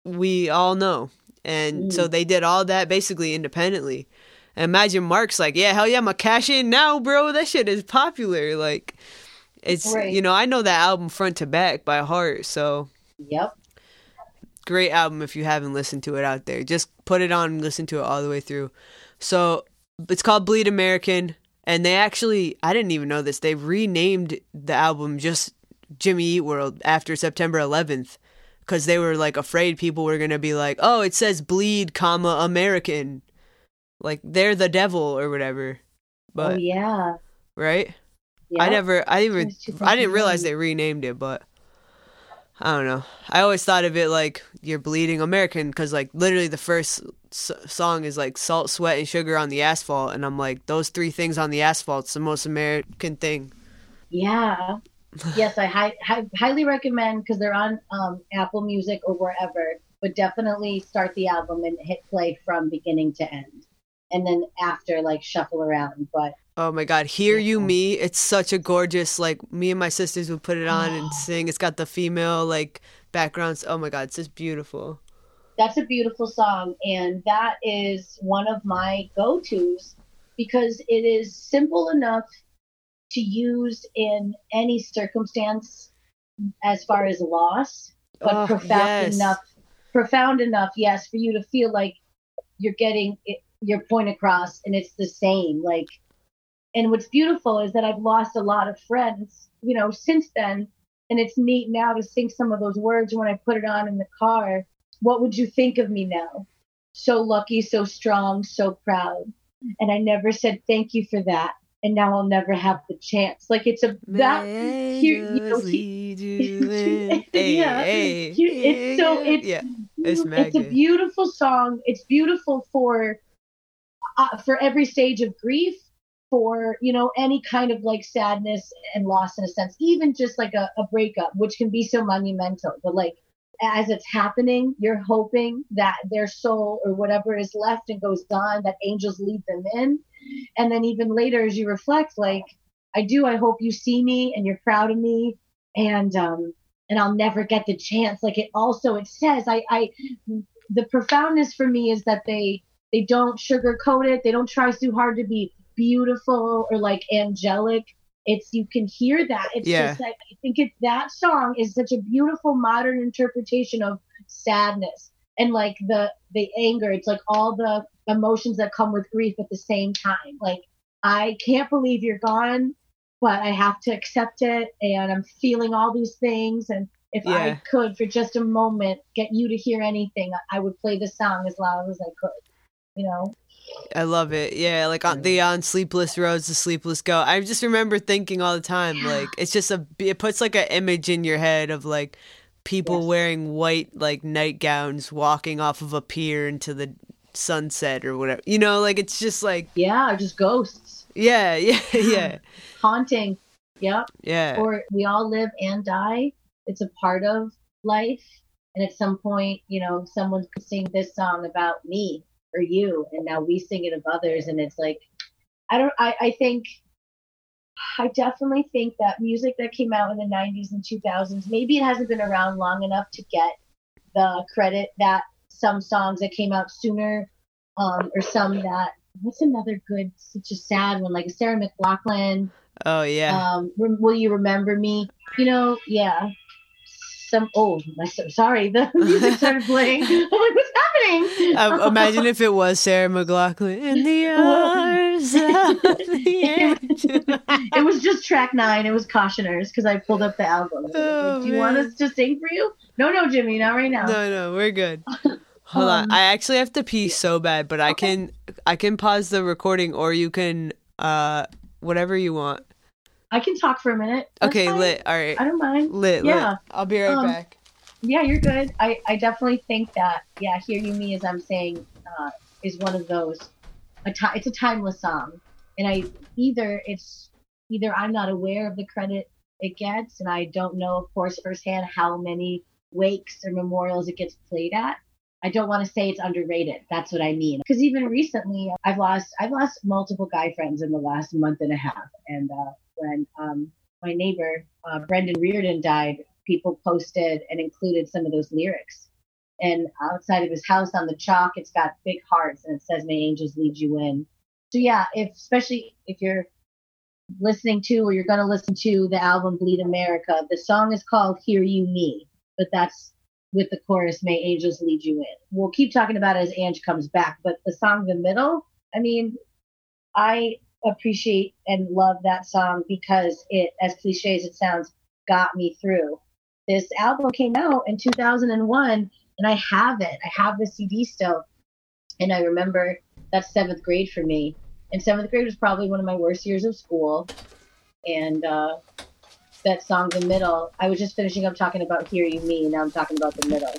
we all know. And so Mm. they did all that basically independently. And imagine Mark's like, yeah, hell yeah, I'm gonna cash in now, bro. That shit is popular. Like, it's Right. you know, I know that album front to back by heart. So Yep. great album if you haven't listened to it out there. Just put it on and listen to it all the way through. So it's called Bleed American, and they actually I didn't even know this. They renamed the album just Jimmy Eat World after September 11th because they were like afraid people were gonna be like, oh, it says Bleed, comma American, like they're the devil or whatever. But oh yeah. right. I never, I even, I didn't realize they renamed it, but I don't know. I always thought of it like you're bleeding American because like literally the first s- song is like salt, sweat, and sugar on the asphalt, and I'm like those three things on the asphalt's the most American thing. Yeah. yes, I hi- hi- highly recommend because they're on um, Apple Music or wherever. But definitely start the album and hit play from beginning to end, and then after like shuffle around. But Oh my God, hear you mm-hmm. me. It's such a gorgeous like me and my sisters would put it on and sing. It's got the female like backgrounds. Oh my God, it's just beautiful. that's a beautiful song, and that is one of my go tos because it is simple enough to use in any circumstance as far as loss, but Oh, profound yes. enough profound enough yes for you to feel like you're getting it, your point across and it's the same like and what's beautiful is that i've lost a lot of friends you know since then and it's neat now to sing some of those words when i put it on in the car what would you think of me now so lucky so strong so proud and i never said thank you for that and now i'll never have the chance like it's a that May here- you know, angels he- lead you. Hey, Yeah. hey, it's so- it's- yeah. It's it's a beautiful song. It's beautiful for uh, for every stage of grief, for you know any kind of like sadness and loss in a sense, even just like a, a breakup, which can be so monumental. But like as it's happening, you're hoping that their soul or whatever is left and goes on, that angels lead them in, and then even later as you reflect, like I do, I hope you see me and you're proud of me, and um and I'll never get the chance. Like it also it says I I the profoundness for me is that they they don't sugarcoat it. They don't try too hard to be beautiful or like angelic. It's you can hear that. It's Yeah. just like I think it that song is such a beautiful modern interpretation of sadness and like the the anger. It's like all the emotions that come with grief at the same time. Like I can't believe you're gone, but I have to accept it and I'm feeling all these things and if Yeah. I could for just a moment get you to hear anything, I would play the song as loud as I could. You know? I love it. Yeah, like uh, on the on sleepless roads, the sleepless go. I just remember thinking all the time, like it's just a it puts like an image in your head of like people Yes. wearing white like nightgowns walking off of a pier into the sunset or whatever. You know, like it's just like Yeah, just ghosts. yeah, yeah, yeah, Haunting. Yep. yeah. Or we all live and die. It's a part of life. And at some point, you know, someone could sing this song about me or you, and now we sing it of others. And it's like, I don't, I, I think, I definitely think that music that came out in the 90s and 2000s, maybe it hasn't been around long enough to get the credit that some songs that came out sooner, um, or some that, what's another good, such a sad one, like Sarah McLachlan, Oh yeah. um, will you remember me? You know, yeah. Some oh, my, sorry, the music started playing. I'm like, what's happening? Um, imagine if it was Sarah McLachlan in the arms of the it was just track nine. It was Cautioners because I pulled up the album. Oh, Do you want us to sing for you? No, no, Jimmy, not right now. No, no, we're good. Hold on. Um, I actually have to pee so bad, but I can I can pause the recording or you can uh whatever you want. I can talk for a minute. That's Okay, fine. lit. All right. I don't mind. Lit, Yeah. lit. I'll be right Um, back. Yeah, you're good. I, I definitely think that, yeah, Hear You Me, as I'm saying, uh, is one of those. A ti- it's a timeless song. And I either it's either I'm not aware of the credit it gets, and I don't know, of course, firsthand how many wakes or memorials it gets played at. I don't want to say it's underrated. That's what I mean. Because even recently, I've lost I've lost multiple guy friends in the last month and a half. And uh, when um, my neighbor uh, Brendan Reardon died, people posted and included some of those lyrics. And outside of his house on the chalk, it's got big hearts and it says, "May angels lead you in." So yeah, if especially if you're listening to or you're going to listen to the album Bleed America, the song is called "Hear You Me," but that's with the chorus "May angels lead you in." We'll keep talking about it as Ange comes back, but the song in "The Middle," I mean, I appreciate and love that song because it, as cliche as it sounds, got me through. This album came out in 2001 and I have it. I have the CD still. And I remember that's seventh grade for me. And seventh grade was probably one of my worst years of school. And uh, that song, The Middle, I was just finishing up talking about Hear You Me. Now I'm talking about The Middle.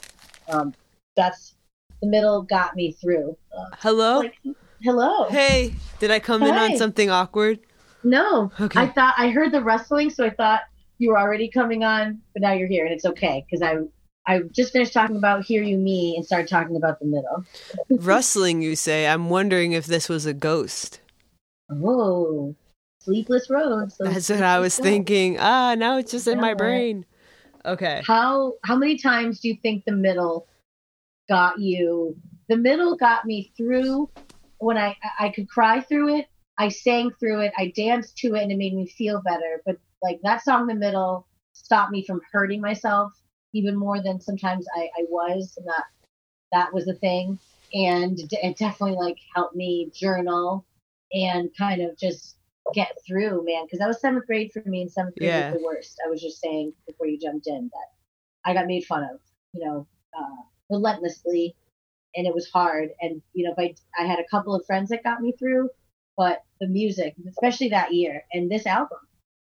Um, that's The Middle got me through. Uh, Hello? like, hello. Hey, did I come in on something awkward? No. Okay. I thought I heard the rustling, so I thought you were already coming on, but now you're here, and it's okay because I I just finished talking about "Hear You Me" and started talking about the middle. Rustling, you say. I'm wondering if this was a ghost. Oh, sleepless roads. those That's what I was thinking. Ah, now it's just in my brain. Okay. How how many times do you think the middle got you? The middle got me through when I I could cry through it. I sang through it. I danced to it, and it made me feel better. But like that song, in the middle, stopped me from hurting myself even more than sometimes I, I was, and that that was the thing. And it definitely like helped me journal and kind of just get through, man. Because that was seventh grade for me, and seventh grade Yeah. was the worst. I was just saying before you jumped in that I got made fun of, you know, uh, relentlessly, and it was hard. And you know, I I had a couple of friends that got me through, but the music, especially that year, and this album,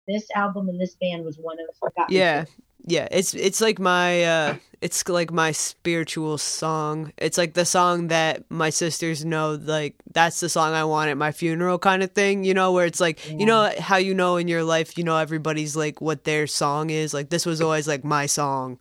this album and this band was one of what got me Yeah. Yeah, it's it's like my uh it's like my spiritual song. It's like the song that my sisters know like that's the song I want at my funeral kind of thing, you know, where it's like you know how you know in your life, you know everybody's like what their song is. Like this was always like my song.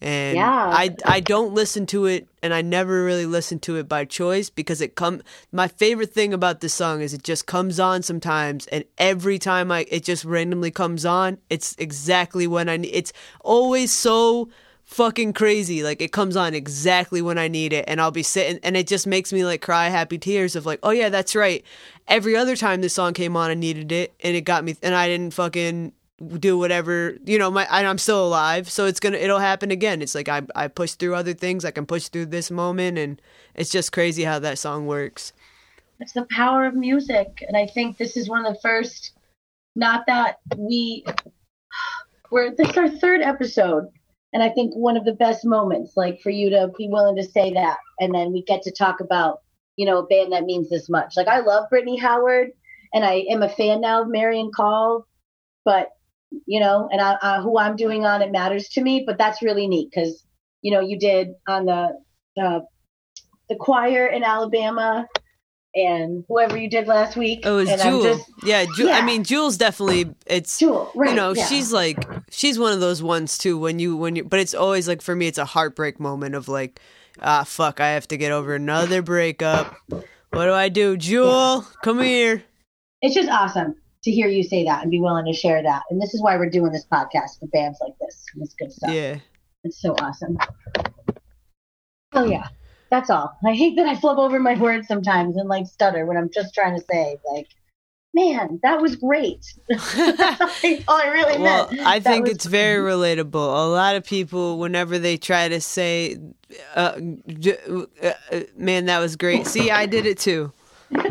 And Yeah. I I don't listen to it and I never really listen to it by choice because it come my favorite thing about this song is it just comes on sometimes and every time I it just randomly comes on, it's exactly when I need it's always so fucking crazy. Like it comes on exactly when I need it and I'll be sitting and it just makes me like cry happy tears of like, "Oh yeah, that's right. Every other time this song came on I needed it and it got me and I didn't fucking do whatever you know my and i'm still alive so it's gonna it'll happen again it's like i i push through other things i can push through this moment and it's just crazy how that song works It's the power of music. And I think this is one of the first, not that we, we're, this is our third episode. And I think one of the best moments, like for you to be willing to say that. And then we get to talk about, you know, a band that means this much. Like I love Brittany Howard and I am a fan now of Marian Call, but, you know, and I, I, who I'm doing on it matters to me. But that's really neat because, you know, you did on the, uh, the choir in Alabama and whoever you did last week. it was and I'm jewel just- yeah, Ju- i mean jules definitely it's Jewel, right? you know yeah. she's like she's one of those ones too when you when you but it's always like for me it's a heartbreak moment of like ah fuck i have to get over another breakup what do i do jewel come here It's just awesome to hear you say that and be willing to share that. And this is why we're doing this podcast for bands like this. This good stuff. yeah It's so awesome. Oh yeah, that's all. I hate that I flub over my words sometimes and like stutter when I'm just trying to say like, man, that was great. that's all I really well meant. i That think it's very relatable a lot of people whenever they try to say uh, uh, uh, man that was great see i did it too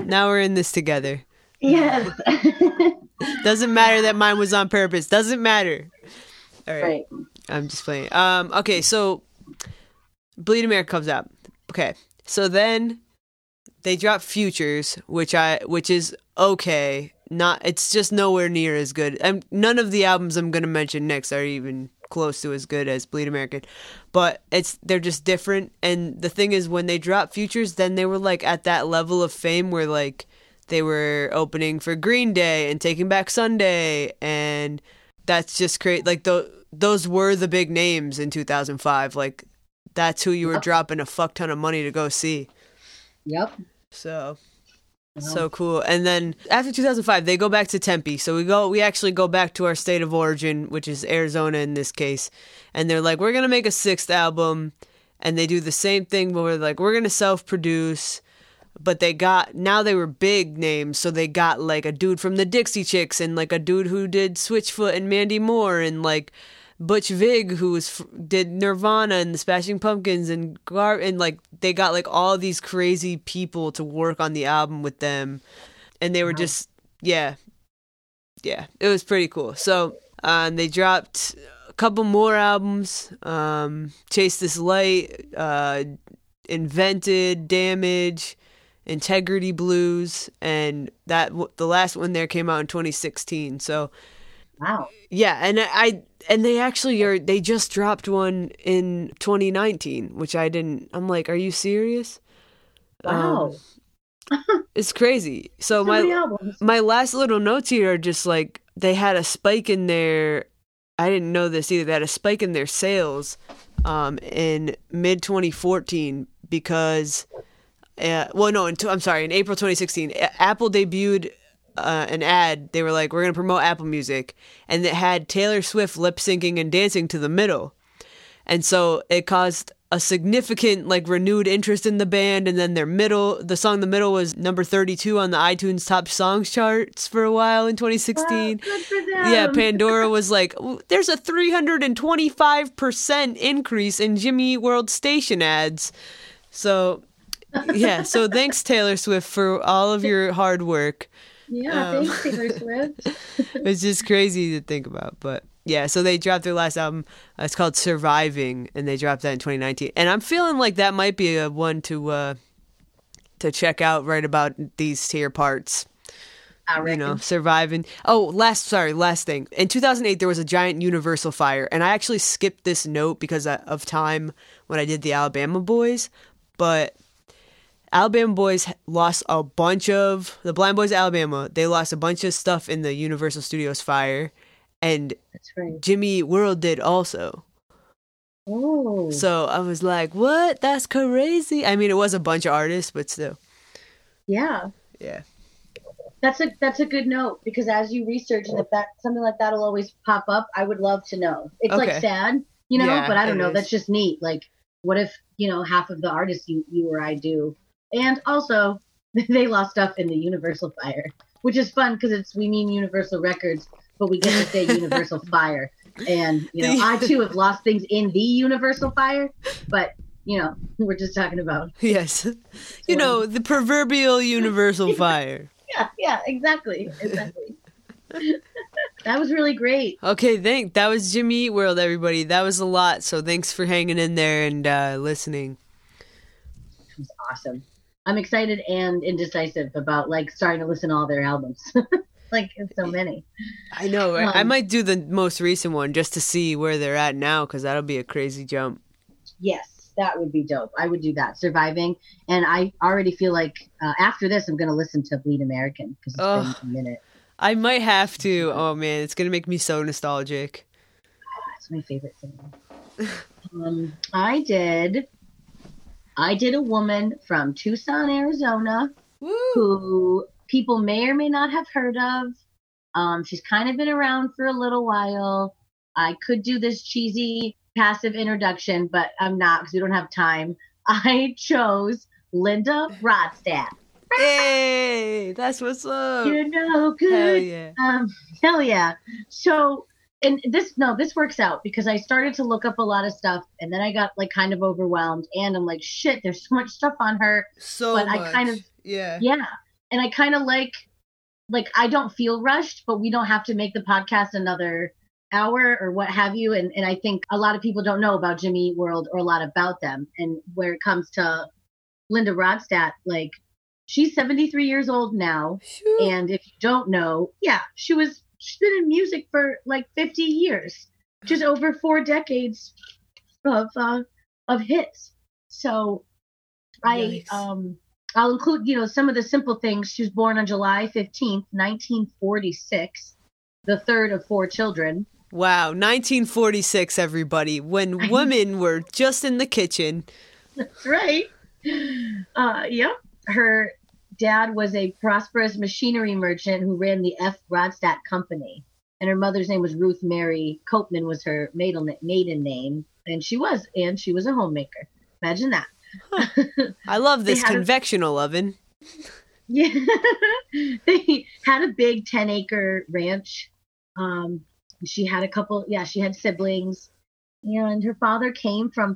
now we're in this together Yes. doesn't matter that mine was on purpose doesn't matter all right right. I'm just playing. Um, okay, so Bleed America comes out. Okay, so then they drop Futures, which I, which is okay. Not, it's just nowhere near as good. And none of the albums I'm gonna mention next are even close to as good as Bleed American. But it's they're just different. And the thing is, when they dropped Futures, then they were like at that level of fame where like they were opening for Green Day and Taking Back Sunday and that's just great. Like the, those were the big names in 2005. Like that's who you were Yep. dropping a fuck ton of money to go see. Yep. So uh-huh. So cool. And then after 2005, they go back to Tempe. So we go, we actually go back to our state of origin, which is Arizona in this case. And they're like, we're going to make a sixth album. And they do the same thing, but we're like, we're going to self produce. But they got, now they were big names. So they got like a dude from the Dixie Chicks and like a dude who did Switchfoot and Mandy Moore and like, Butch Vig, who was did Nirvana and the Smashing Pumpkins and Gar and like they got like all these crazy people to work on the album with them, and they were just yeah, yeah, it was pretty cool. So uh, they dropped a couple more albums, um, Chase This Light, uh, Invented, Damage, Integrity Blues, and that the last one there came out in 2016. So Wow. Yeah, and I and they actually are they just dropped one in 2019, which I didn't I'm like, "Are you serious?" Wow. Um, it's crazy. So, so my my last little notes here are just like they had a spike in their I didn't know this either. They had a spike in their sales um, in mid 2014 because uh, well no, in, I'm sorry, in April 2016, Apple debuted uh, an ad. They were like, "We're gonna promote Apple Music," and it had Taylor Swift lip syncing and dancing to the middle, and so it caused a significant like renewed interest in the band. And then their middle, the song "The Middle" was number thirty-two on the iTunes Top Songs charts for a while in 2016. Wow, yeah, Pandora was like, "There's a 325 percent increase in Jimmy World station ads," so. Yeah, so thanks Taylor Swift for all of your hard work. Yeah, um, thanks Taylor Swift. it's just crazy to think about, but yeah. So they dropped their last album. Uh, it's called Surviving, and they dropped that in 2019. And I'm feeling like that might be a one to uh, to check out right about these tier parts. You know, surviving. Oh, last sorry, last thing. In 2008, there was a giant universal fire, and I actually skipped this note because of time when I did the Alabama Boys. But Alabama Boys lost a bunch of the Blind Boys of Alabama. They lost a bunch of stuff in the Universal Studios fire, and right. Jimmy World did also. Oh. So I was like, "What? That's crazy!" I mean, it was a bunch of artists, but still. Yeah. Yeah. That's a that's a good note because as you research and if that something like that'll always pop up, I would love to know. It's okay. like sad, you know, yeah, but I don't know. Is. That's just neat. Like, what if you know half of the artists you you or I do and also, they lost stuff in the Universal Fire, which is fun because it's we mean Universal Records, but we get to say Universal Fire. And you know, I too have lost things in the Universal Fire, but you know, we're just talking about yes, you know, the proverbial Universal Fire. yeah, yeah, exactly, exactly. that was really great. Okay, thank. That was Jimmy Eat World, everybody. That was a lot. So thanks for hanging in there and uh, listening. It was awesome. I'm excited and indecisive about like starting to listen to all their albums. like so many. I know. Right? Um, I might do the most recent one just to see where they're at now because that'll be a crazy jump. Yes, that would be dope. I would do that. Surviving, and I already feel like uh, after this, I'm going to listen to Bleed American because it's oh, been a minute. I might have to. Oh man, it's going to make me so nostalgic. That's my favorite thing. um, I did I did a woman from Tucson, Arizona, Woo. who people may or may not have heard of. Um, she's kind of been around for a little while. I could do this cheesy passive introduction, but I'm not because we don't have time. I chose Linda Ronstadt. Hey, that's what's up. You know, good. Hell yeah. Um, hell yeah. So and this no this works out because i started to look up a lot of stuff and then i got like kind of overwhelmed and i'm like shit there's so much stuff on her. So but much. i kind of yeah. yeah. And i kind of like like i don't feel rushed but we don't have to make the podcast another hour or what have you. And and i think a lot of people don't know about jimmy world or a lot about them. And where it comes to linda ronstadt like she's 73 years old now. And if you don't know yeah she was she's been in music for like 50 years, just over four decades of uh, of hits. So I um I'll include you know some of the simple things. She was born on July 15th, 1946, the third of four children. Wow, 1946 everybody, when women were just in the kitchen. That's right. Uh yep. Her dad was a prosperous machinery merchant who ran the F. Ronstadt Company. And her mother's name was Ruth Mary Copeman was her maiden, maiden name. And she was, and she was a homemaker. Imagine that. Huh. I love this had a- convectional oven. Yeah. they had a big 10 acre ranch. Um, she had a couple, yeah, she had siblings. And her father came from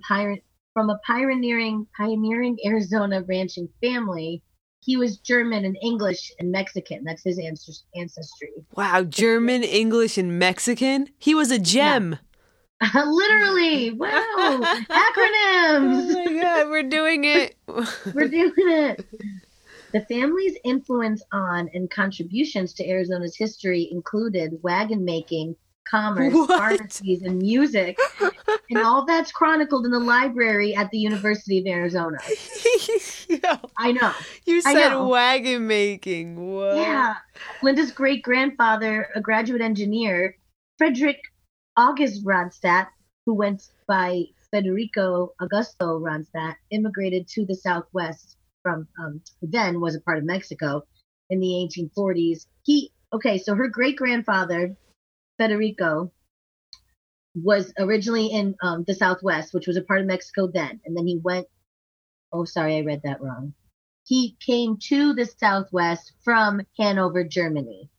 from a pioneering pioneering Arizona ranching family. He was German and English and Mexican. That's his ancestry. Wow, German, English, and Mexican. He was a gem. Literally, wow, Acronyms. Oh my god, we're doing it. We're doing it. The family's influence on and contributions to Arizona's history included wagon making, commerce, What? pharmacies, and music. And all that's chronicled in the library at the University of Arizona. Yo, I know. you said know. wagon making. What? Yeah. Linda's great grandfather, a graduate engineer, Frederick August Ronstadt, who went by Federico Augusto Ronstadt, immigrated to the Southwest from um, then was a part of Mexico in the 1840s. He okay, so her great grandfather, Federico, was originally in um, the Southwest, which was a part of Mexico then, and then he went. Oh, sorry, I read that wrong. He came to the Southwest from Hanover, Germany,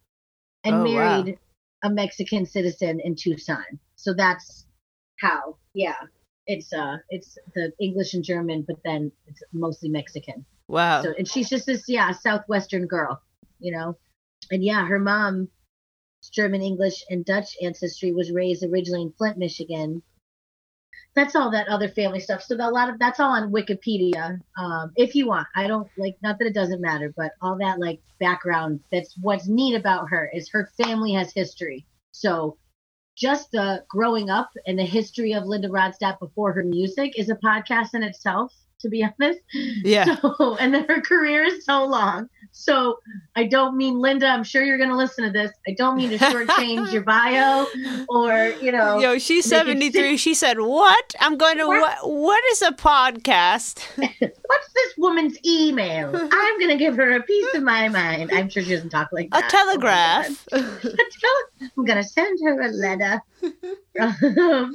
and Oh, wow. married a Mexican citizen in Tucson. So that's how. Yeah, it's uh, it's the English and German, but then it's mostly Mexican. Wow. So, and she's just this, yeah, southwestern girl, you know. And yeah, her mom, German, English, and Dutch ancestry, was raised originally in Flint, Michigan. That's all that other family stuff. So a lot of that's all on Wikipedia, um, if you want. I don't like not that it doesn't matter, but all that like background. That's what's neat about her is her family has history. So just the growing up and the history of Linda Ronstadt before her music is a podcast in itself. To be honest, yeah. so, and then her career is so long. So I don't mean Linda. I'm sure you're going to listen to this. I don't mean to shortchange your bio or you know. Yo, she's 73. She said, What? I'm going to, What? what? What is a podcast? What's this woman's email? I'm going to give her a piece of my mind. I'm sure she doesn't talk like A that. telegraph. Oh my God. I'm going to send her a letter. Um,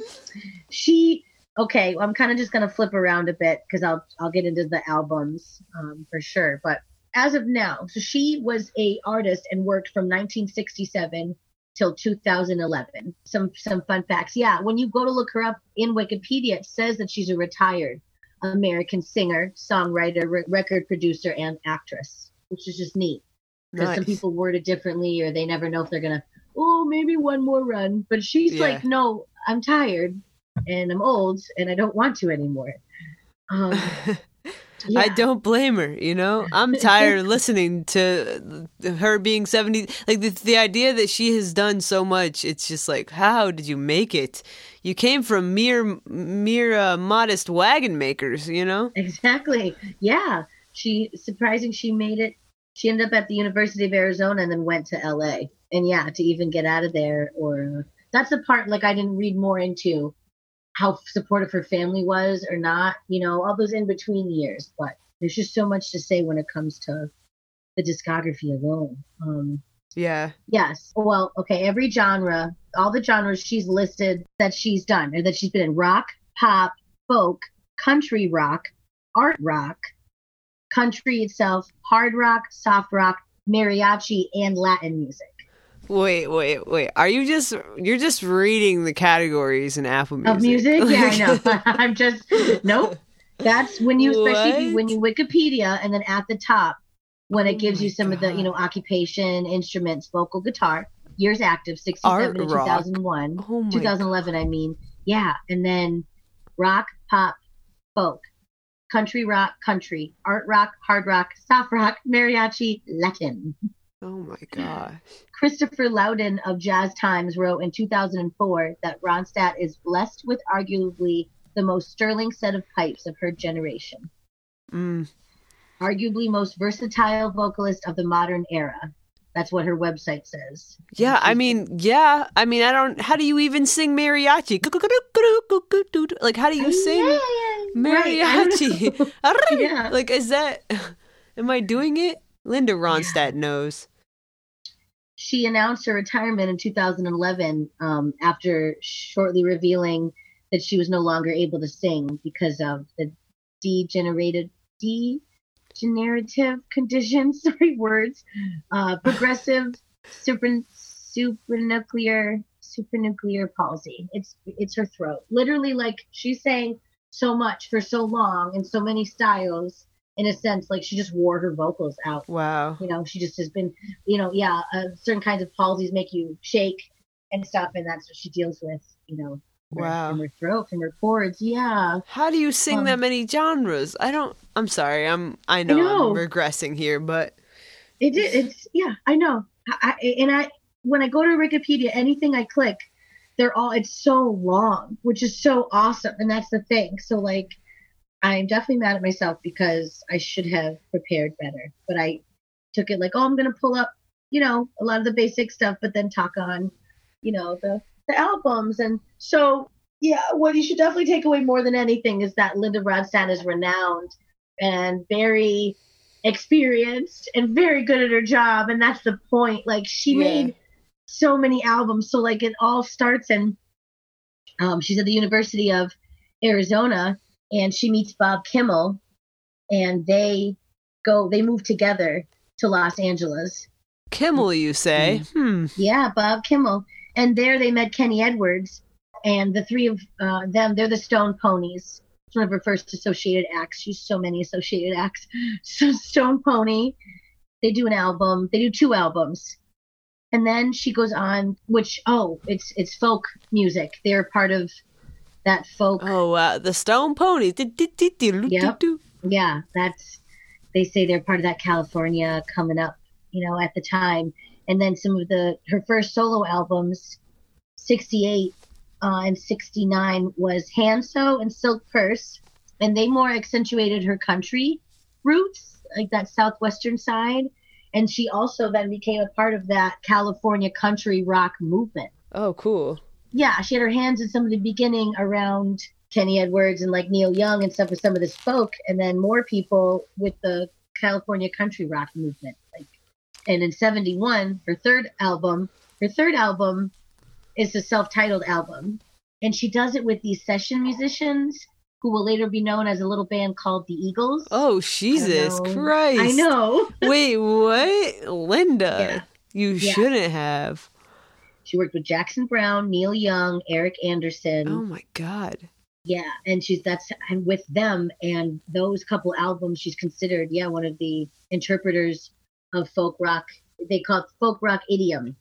she okay. I'm kind of just going to flip around a bit because I'll I'll get into the albums um, for sure. But as of now, so she was a artist and worked from 1967 till 2011. Some some fun facts. Yeah, when you go to look her up in Wikipedia, it says that she's a retired American singer, songwriter, re- record producer, and actress, which is just neat because some people word it differently or they never know if they're gonna oh maybe one more run but she's Yeah. like no i'm tired and i'm old and i don't want to anymore um, I don't blame her, you know? I'm tired of listening to her being 70. Like, the, the idea that she has done so much, it's just like, how did you make it? You came from mere, mere uh, modest wagon makers, you know? exactly yeah she surprising she made it she ended up at the university of arizona and then went to la and yeah to even get out of there or that's the part like i didn't read more into how supportive her family was or not you know all those in between years but there's just so much to say when it comes to the discography alone um Yeah. Yes. Well, okay. Every genre, all the genres she's listed that she's done or that she's been in rock, pop, folk, country rock, art rock, country itself, hard rock, soft rock, mariachi, and Latin music. Wait, wait, wait. Are you just, you're just reading the categories in Apple Music? Of music? Yeah, I know. I'm just, nope. That's when you, especially you, when you Wikipedia and then at the top, when it Oh gives my you some of the, you know, occupation, instruments, vocal, guitar, years active, 67 Art to rock. 2001. Oh my 2011, I mean. Yeah. And then rock, pop, folk, country rock, country, art rock, hard rock, soft rock, mariachi, Latin. Oh my gosh. Christopher Loudon of Jazz Times wrote in 2004 that Ronstadt is blessed with arguably the most sterling set of pipes of her generation, Mm. arguably most versatile vocalist of the modern era. That's what her website says. Yeah, I mean, yeah. I mean, I don't. How do you even sing mariachi? Like, how do you sing Yeah, yeah, right, I mariachi? Yeah. Like, is that? Am I doing it? Linda Ronstadt knows. She announced her retirement in 2011 um, after shortly revealing that she was no longer able to sing because of the degenerated degenerative conditions. Sorry, words. Uh, progressive super supranuclear supranuclear palsy. It's it's her throat. Literally, like she's saying so much for so long in so many styles. In a sense, like she just wore her vocals out. Wow. You know, she just has been, you know, yeah, uh, certain kinds of palsies make you shake and stuff, and that's what she deals with. You know, Wow. from her throat, from her cords. Yeah. How do you sing Um, that many genres? I don't. I'm sorry. I'm. I know, know. I'm regressing here, but It is. It's yeah. I know. I, I and I when I go to Wikipedia, anything I click, they're all. It's so long, which is so awesome, and that's the thing. So like, I'm definitely mad at myself because I should have prepared better, but I took it like, oh, I'm gonna pull up, you know, a lot of the basic stuff, but then talk on, you know, the the albums, and so yeah, what you should definitely take away more than anything is that Linda Ronstadt is renowned and very experienced and very good at her job. And that's the point. Like she Yeah. made so many albums. So like it all starts and um, she's at the university of arizona and she meets bob kimmel and they go they move together to los angeles Kimmel, you say? Hmm. yeah, Bob Kimmel. And there they met Kenny Edwards, and the three of uh, them, they're the Stone Ponies. It's one of her first associated acts. She's so many associated acts. So Stone Pony, they do an album. They do two albums, and then she goes on. Which oh, it's it's folk music. They're part of that folk. Oh, wow. The Stone Ponies. Yep. Yeah, that's they say they're part of that California coming up, you know, at the time. And then some of the her first solo albums, 68 uh, and 69 was Hand Sown and Silk Purse, and they more accentuated her country roots, like that southwestern side. And she also then became a part of that California country rock movement Oh, cool. Yeah, she had her hands in some of the beginning around Kenny Edwards and like Neil Young and stuff with some of this folk, and then more people with the California country rock movement. Like, and in '71, her third album, her third album is a self-titled album, and she does it with these session musicians who will later be known as a little band called the Eagles. Oh, Jesus know. Christ. I know. Wait, what? Linda, Yeah. you Yeah. shouldn't have. She worked with Jackson Browne, Neil Young, Eric Andersen. Oh, my God. Yeah, and she's that's and with them and those couple albums, she's considered yeah one of the interpreters of folk rock. They call it folk rock idiom.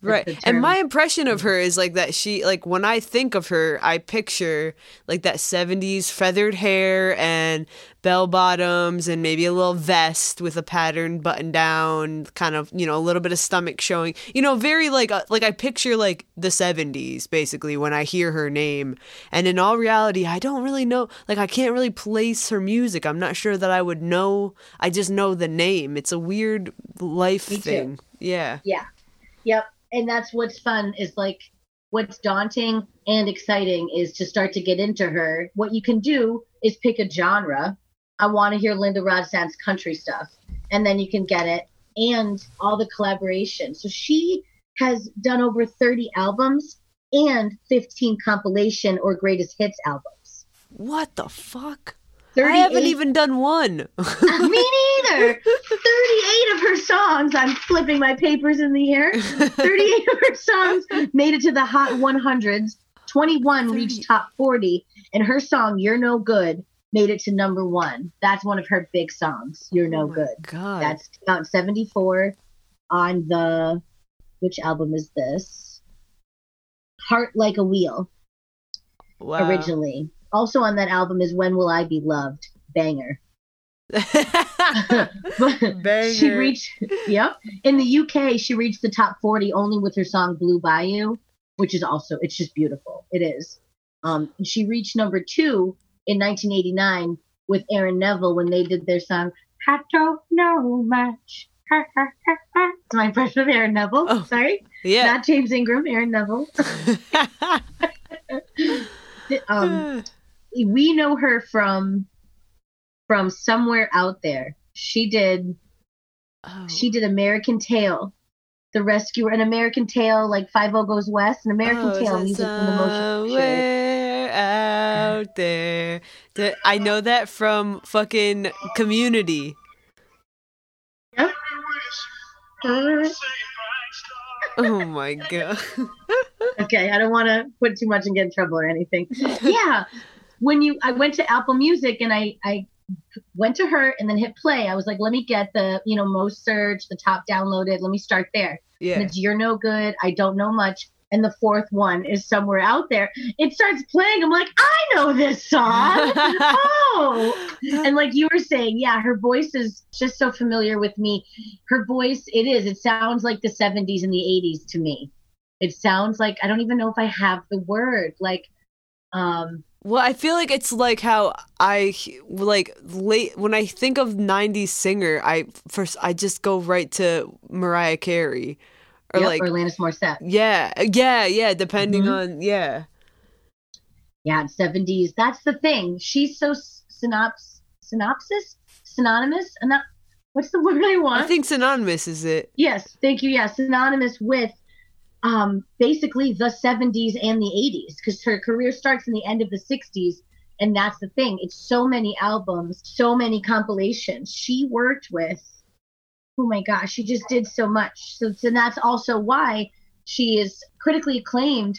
Right. And my impression of her is like that she like when I think of her, I picture like that 70s feathered hair and bell bottoms and maybe a little vest with a pattern button down, kind of, you know, a little bit of stomach showing. You know, very like uh, like I picture like the 70s basically when I hear her name. And in all reality, I don't really know like I can't really place her music. I'm not sure that I would know. I just know the name. It's a weird life Me too. thing. Yeah. Yeah, yep. And that's what's fun is like what's daunting and exciting is to start to get into her. What you can do is pick a genre. I want to hear Linda Ronstadt's country stuff, and then you can get it and all the collaboration. So she has done over 30 albums and 15 compilation or greatest hits albums. What the fuck? 38, I haven't even done one. me neither. 38 of her songs. I'm flipping my papers in the air. 38 of her songs made it to the hot 100s. 21 reached top 40, and her song "You're No Good" made it to number one. That's one of her big songs. "You're No Oh Good." God. That's out 74 on the which album is this? Heart Like a Wheel wow. originally. Also on that album is When Will I Be Loved? Banger. Banger. She reached, yep. In the UK, she reached the top 40 only with her song Blue Bayou, which is also, it's just beautiful. It is. Um, she reached number two in 1989 with Aaron Neville when they did their song, I Don't Know Much. It's my impression of Aaron Neville. Oh. Sorry. yeah. Not James Ingram, Aaron Neville. um, we know her from from somewhere out there. She did Oh. She did American Tail, The Rescuer, an American Tail, like Fievel Goes West, an American Oh, Tail music from the motion picture. out there. I know that from fucking Community. Oh my god. okay, I don't want to put too much and get in trouble or anything. yeah, when you, I went to Apple Music and I, I went to her and then hit play. I was like, let me get the, you know, most search, the top downloaded. Let me start there. Yeah. it's You're No Good. I don't know much. And the fourth one is somewhere out there. It starts playing. I'm like, I know this song. oh, and like you were saying, yeah, her voice is just so familiar with me. Her voice, it is. It sounds like the 70s and the 80s to me. It sounds like I don't even know if I have the word. Like, um, Well, I feel like it's like how I like late when I think of '90s singer. I first I just go right to Mariah Carey, or yep, like or Alanis Morissette. yeah, yeah, yeah. Depending Mhm. on yeah, Yeah, 70s. That's the thing. She's so synops synopsis synonymous. And that what's the word I want? I think synonymous is it. Yes, thank you. Yeah, synonymous with um, basically the 70s and the 80s because her career starts in the end of the 60s. And that's the thing. It's so many albums, so many compilations. She worked with, oh my gosh, she just did so much. So, so that's also why she is critically acclaimed,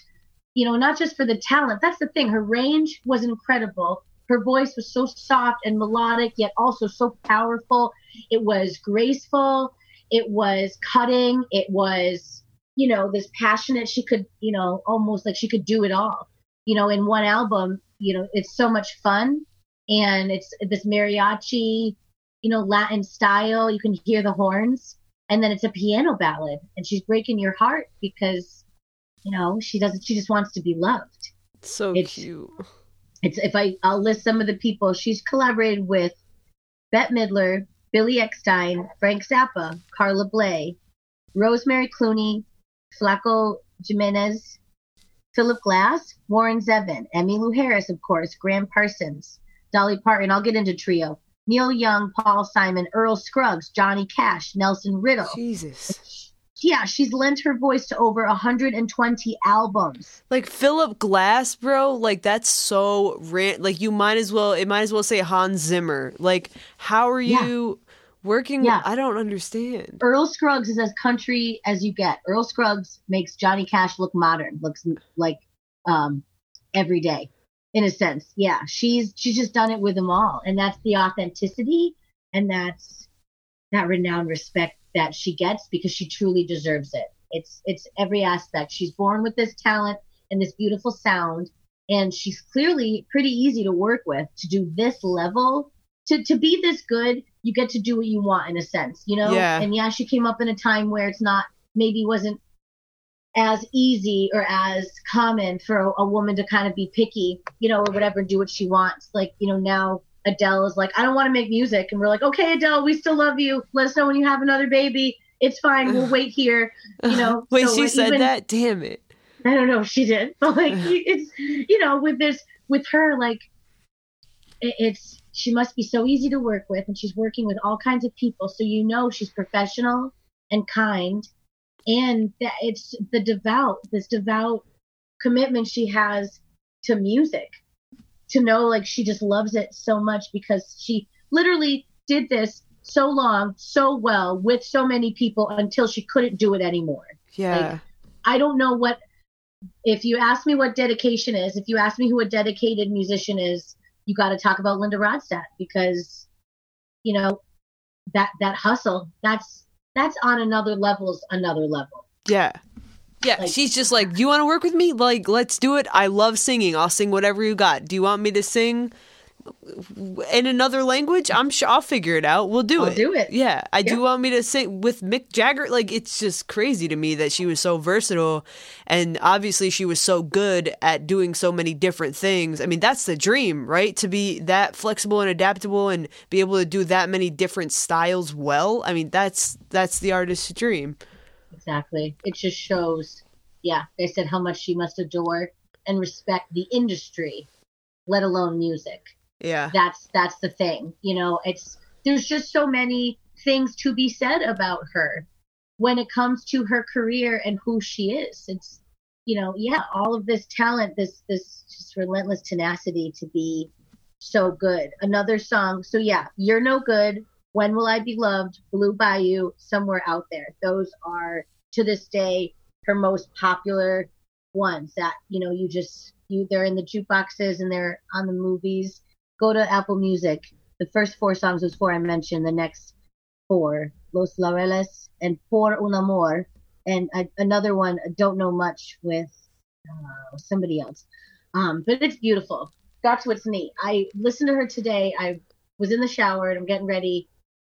you know, not just for the talent. That's the thing. Her range was incredible. Her voice was so soft and melodic, yet also so powerful. It was graceful. It was cutting. It was, you know, this passionate. She could, you know, almost like she could do it all. You know, in one album, you know, it's so much fun, and it's this mariachi, you know, Latin style. You can hear the horns, and then it's a piano ballad, and she's breaking your heart because, you know, she doesn't. She just wants to be loved So It's- cute. it's if I I'll list some of the people she's collaborated with: Bette Midler, Billy Eckstine, Frank Zappa, Carla Bley, Rosemary Clooney, Flaco Jimenez, Philip Glass, Warren Zevon, Emmylou Harris, of course, Gram Parsons, Dolly Parton. I'll get into trio: Neil Young, Paul Simon, Earl Scruggs, Johnny Cash, Nelson Riddle. Jesus. yeah, she's lent her voice to over 120 albums. Like Philip Glass, bro. Like that's so ran. Like you might as well. It might as well say Hans Zimmer. Like how are Yeah. Working? Yeah. I don't understand. Earl Scruggs is as country as you get. Earl Scruggs makes Johnny Cash look modern, looks like um, every day, in a sense. Yeah, she's she's just done it with them all, and that's the authenticity, and that's that renowned respect that she gets because she truly deserves it. It's it's every aspect. She's born with this talent and this beautiful sound, and she's clearly pretty easy to work with to do this level. To, to be this good, you get to do what you want in a sense, you know? Yeah. And yeah, she came up in a time where it's not, maybe wasn't as easy or as common for a, a woman to kind of be picky, you know, or whatever, and do what she wants. Like, you know, now Adele is like, I don't want to make music. And we're like, okay, Adele, we still love you. Let us know when you have another baby. It's fine. We'll wait here. You know, Wait, so she said even- that. Damn it. I don't know if she did, but like it's you know with this with her like it's she must be so easy to work with, and she's working with all kinds of people, so you know she's professional and kind, and that it's the devout this devout commitment she has to music to know like she just loves it so much because she literally did this so long so well with so many people until she couldn't do it anymore. Yeah. I don't know what if you ask me what dedication is, if you ask me who a dedicated musician is, you got to talk about Linda Ronstadt because you know that that hustle that's that's on another level's another level. yeah. Yeah. Like- she's just like, do you want to work with me? Like, let's do it. I love singing. I'll sing whatever you got. Do you want me to sing in another language? I'm sure I'll figure it out. We'll do I'll it. do it. Yeah. I do want me to sing with Mick Jagger. Like, it's just crazy to me that she was so versatile. And obviously, she was so good at doing so many different things. I mean, that's the dream, right? To be that flexible and adaptable and be able to do that many different styles well. I mean, that's that's the artist's dream. Exactly. It just shows, yeah, they said how much she must adore and respect the industry, let alone music. Yeah. that's that's the thing you know it's there's just so many things to be said about her when it comes to her career and who she is. It's you know, yeah, all of this talent, this this just relentless tenacity to be so good. Another song. So yeah, You're No Good, When Will I Be Loved, Blue Bayou, Somewhere Out There. Those are to this day her most popular ones that, you know, you just you they're in the jukeboxes and they're on the movies. Go to Apple Music. The first four songs was four I mentioned. The next four, Los Laureles and Por un Amor, and I, another one I don't know much with uh, somebody else. Um, but it's beautiful. That's what's neat. I listened to her today. I was in the shower and I'm getting ready,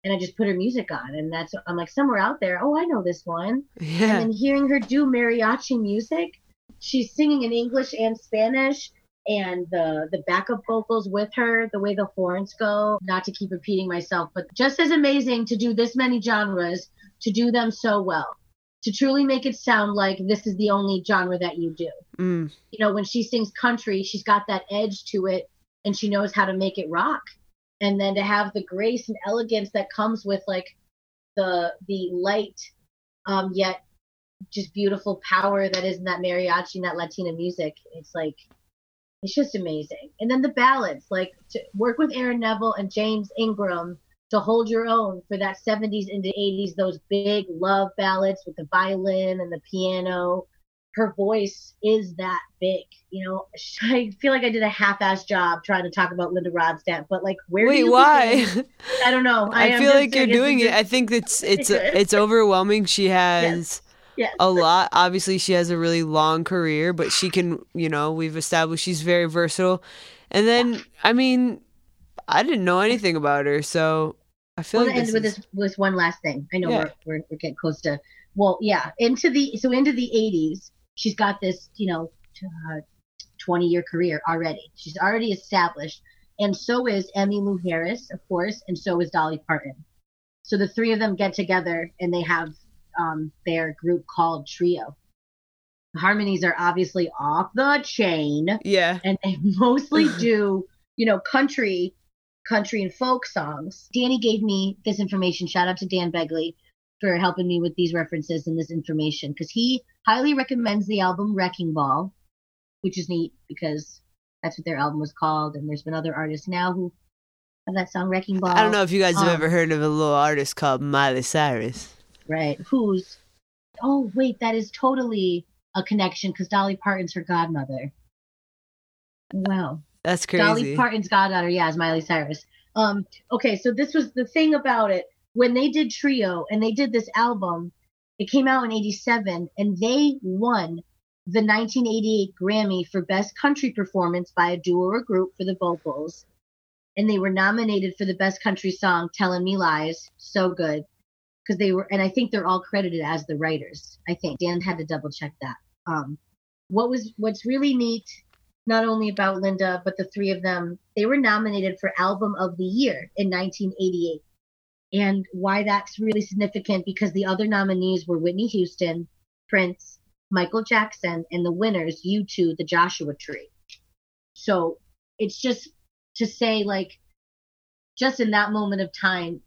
and I just put her music on, and that's I'm like somewhere out there. Oh, I know this one. Yeah. And then hearing her do mariachi music, she's singing in English and Spanish, and the the backup vocals with her, the way the horns go. Not to keep repeating myself, but just as amazing to do this many genres, to do them so well to truly make it sound like this is the only genre that you do. Mm. You know, when she sings country, she's got that edge to it and she knows how to make it rock. And then to have the grace and elegance that comes with like the the light um yet just beautiful power that is in that mariachi and that Latina music. It's like it's just amazing. And then the ballads, like to work with Aaron Neville and James Ingram to hold your own for that 70s into 80s, those big love ballads with the violin and the piano. Her voice is that big. You know, I feel like I did a half-ass job trying to talk about Linda Ronstadt, but like, where? Wait, do you why? I don't know. I, am feel like you're doing it. I think it's it's it's overwhelming. She has yes. A lot. Obviously, she has a really long career, but she can, you know, we've established she's very versatile. And then, I mean, I didn't know anything about her, so I feel Well, like to end this with is- this with one last thing. I know Yeah. we're, we're we're getting close to. Well, yeah, into the so into the 80s, she's got this, you know, uh, 20 year career already. She's already established, and so is Emmylou Harris, of course, and so is Dolly Parton. So the three of them get together and they have um, their group called Trio. The harmonies are obviously off the chain yeah. and they mostly do, you know, country, country and folk songs. Danny gave me this information. Shout out to Dan Begley for helping me with these references and this information because he highly recommends the album Wrecking Ball, which is neat because that's what their album was called. And there's been other artists now who have that song Wrecking Ball. I don't know if you guys have um, ever heard of a little artist called Miley Cyrus. Right. Who's, oh, wait, that is totally a connection because Dolly Parton's her godmother. Wow. That's crazy. Dolly. Parton's goddaughter, yeah, is Miley Cyrus. Um, okay, so this was the thing about it when they did Trio and they did this album. It came out in '87, and they won the 1988 Grammy for Best Country Performance by a duo or group for the vocals, and they were nominated for the Best Country Song "Telling Me Lies." So good because they were, and I think they're all credited as the writers. I think Dan had to double check that. Um, what was what's really neat not only about Linda, but the three of them, they were nominated for Album of the Year in 1988. And why that's really significant because the other nominees were Whitney Houston, Prince, Michael Jackson, and the winners, U2, the Joshua Tree. So it's just to say, like, just in that moment of time,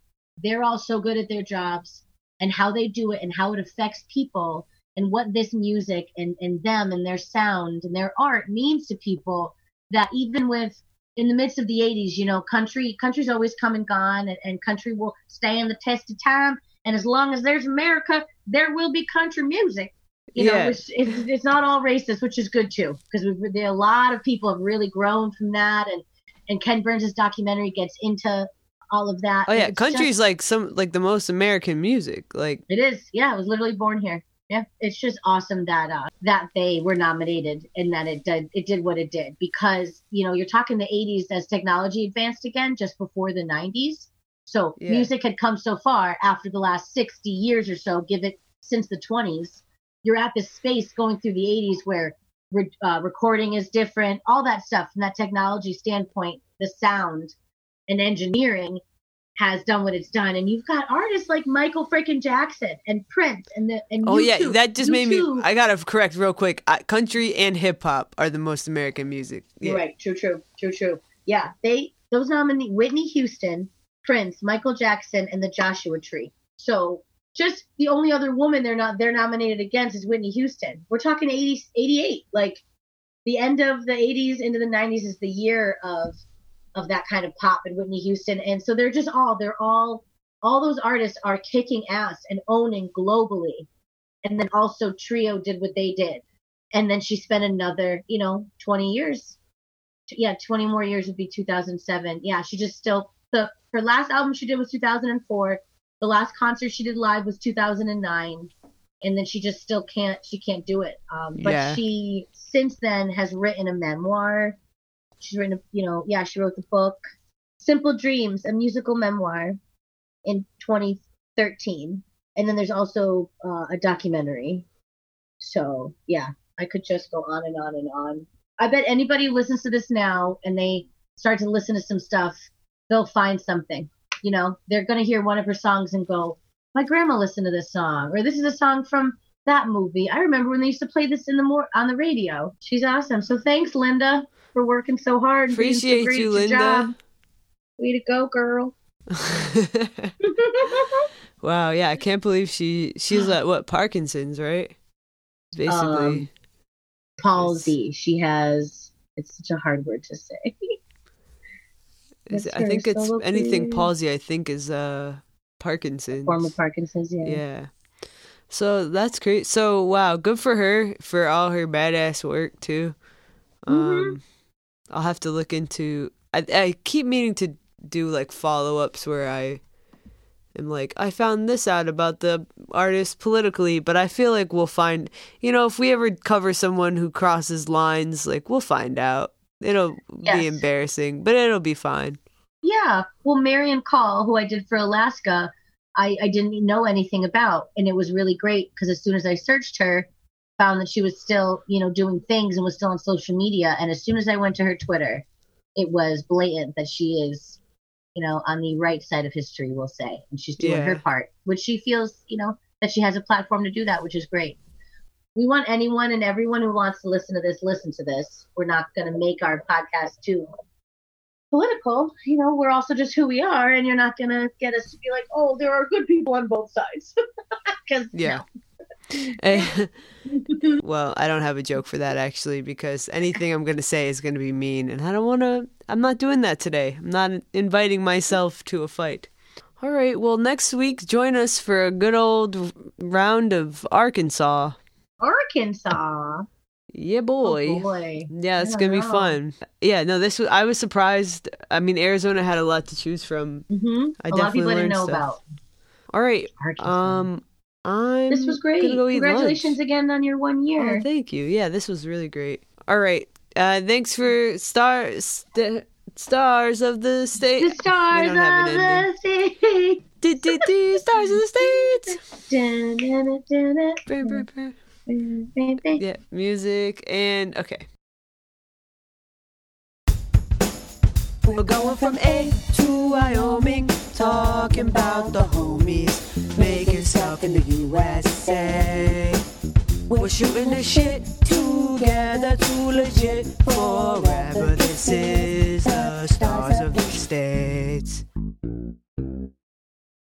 they're all so good at their jobs and how they do it and how it affects people and what this music and, and them and their sound and their art means to people that even with in the midst of the 80s you know country country's always come and gone and, and country will stand the test of time. And as long as there's america there will be country music. You Yeah. know it's, it's, it's not all racist which is good too because there a lot of people have really grown from that. And and ken burns' documentary gets into all of that Oh yeah, It's country just- like some like the most American music. Like it is. Yeah, I was literally born here. Yeah, it's just awesome that uh, that they were nominated and that it did it did what it did because you know you're talking the 80s as technology advanced again just before the 90s. So Yeah. music had come so far after the last 60 years or so, give it since the 20s. You're at this space going through the 80s where re- uh, recording is different, all that stuff from that technology standpoint, the sound and engineering has done what it's done, and you've got artists like Michael freaking Jackson and Prince and the and oh yeah, U2. that just made me. I gotta correct real quick. Uh, country and hip hop are the most American music. Yeah. Right, true, true, true, true. Yeah, they those nominee Whitney Houston, Prince, Michael Jackson, and the Joshua Tree. So just the only other woman they're not they're nominated against is Whitney Houston. We're talking 80, 88. Like the end of the 80s into the 90s is the year of of that kind of pop and Whitney Houston. And so they're just all they're all all those artists are kicking ass and owning globally. And then also Trio did what they did. And then she spent another, you know, 20 years. Yeah, 20 more years would be 2007. Yeah, she just still the her last album she did was 2004. The last concert she did live was 2009 and then she just still can't she can't do it um, but yeah. she since then has written a memoir she's written a, you know yeah she wrote the book simple dreams a musical memoir in 2013 and then there's also uh, a documentary. So yeah i could just go on and on and on. I bet anybody listens to this now and they start to listen to some stuff they'll find something. You know they're going to hear one of her songs and go my grandma listened to this song, or this is a song from that movie. I remember when they used to play this in the more on the radio. She's awesome. So thanks, Linda, for working so hard. Appreciate so you, Linda. Job. Way to go, girl. wow, yeah, I can't believe she she's like what Parkinson's, right? Basically, um, palsy. She has. It's such a hard word to say. I think it's anything palsy. I think is uh Parkinson's. Form of Parkinson's, yeah. Yeah. So that's great. So wow, good for her for all her badass work too. Mm-hmm. Um, I'll have to look into. I I keep meaning to do like follow ups where I am like I found this out about the artist politically, but I feel like we'll find. You know, if we ever cover someone who crosses lines, like we'll find out. It'll yes. be embarrassing, but it'll be fine. Yeah. Well, Marian Call, who I did for Alaska, I, I didn't know anything about. And it was really great because as soon as I searched her, found that she was still, you know, doing things and was still on social media. And as soon as I went to her Twitter, it was blatant that she is, you know, on the right side of history, we'll say. And she's doing yeah. her part, which she feels, you know, that she has a platform to do that, which is great. We want anyone and everyone who wants to listen to this, listen to this. We're not going to make our podcast too political. You know, we're also just who we are, and you're not gonna get us to be like, oh, there are good people on both sides. Because yeah. well, I don't have a joke for that actually because anything I'm going to say is going to be mean and I don't want to I'm not doing that today. I'm not inviting myself to a fight. All right, well next week join us for a good old round of Arkansas. Arkansas. Yeah, boy. Oh boy. Yeah, it's gonna know. be fun. Yeah, no, this was. I was surprised. I mean, Arizona had a lot to choose from. Mm-hmm. I a lot of people didn't know stuff. about. All right. Um, I'm. This was great. Go Congratulations again on your one year. Oh, thank you. Yeah, this was really great. All right. Uh, thanks for stars. St- stars of the state. The stars of the state. Stars of the state Mm-hmm. yeah, music and okay. We're going from A to Wyoming, talking about the homies making stuff in the USA. We're shooting the shit together, too legit forever. This is the stars of the states.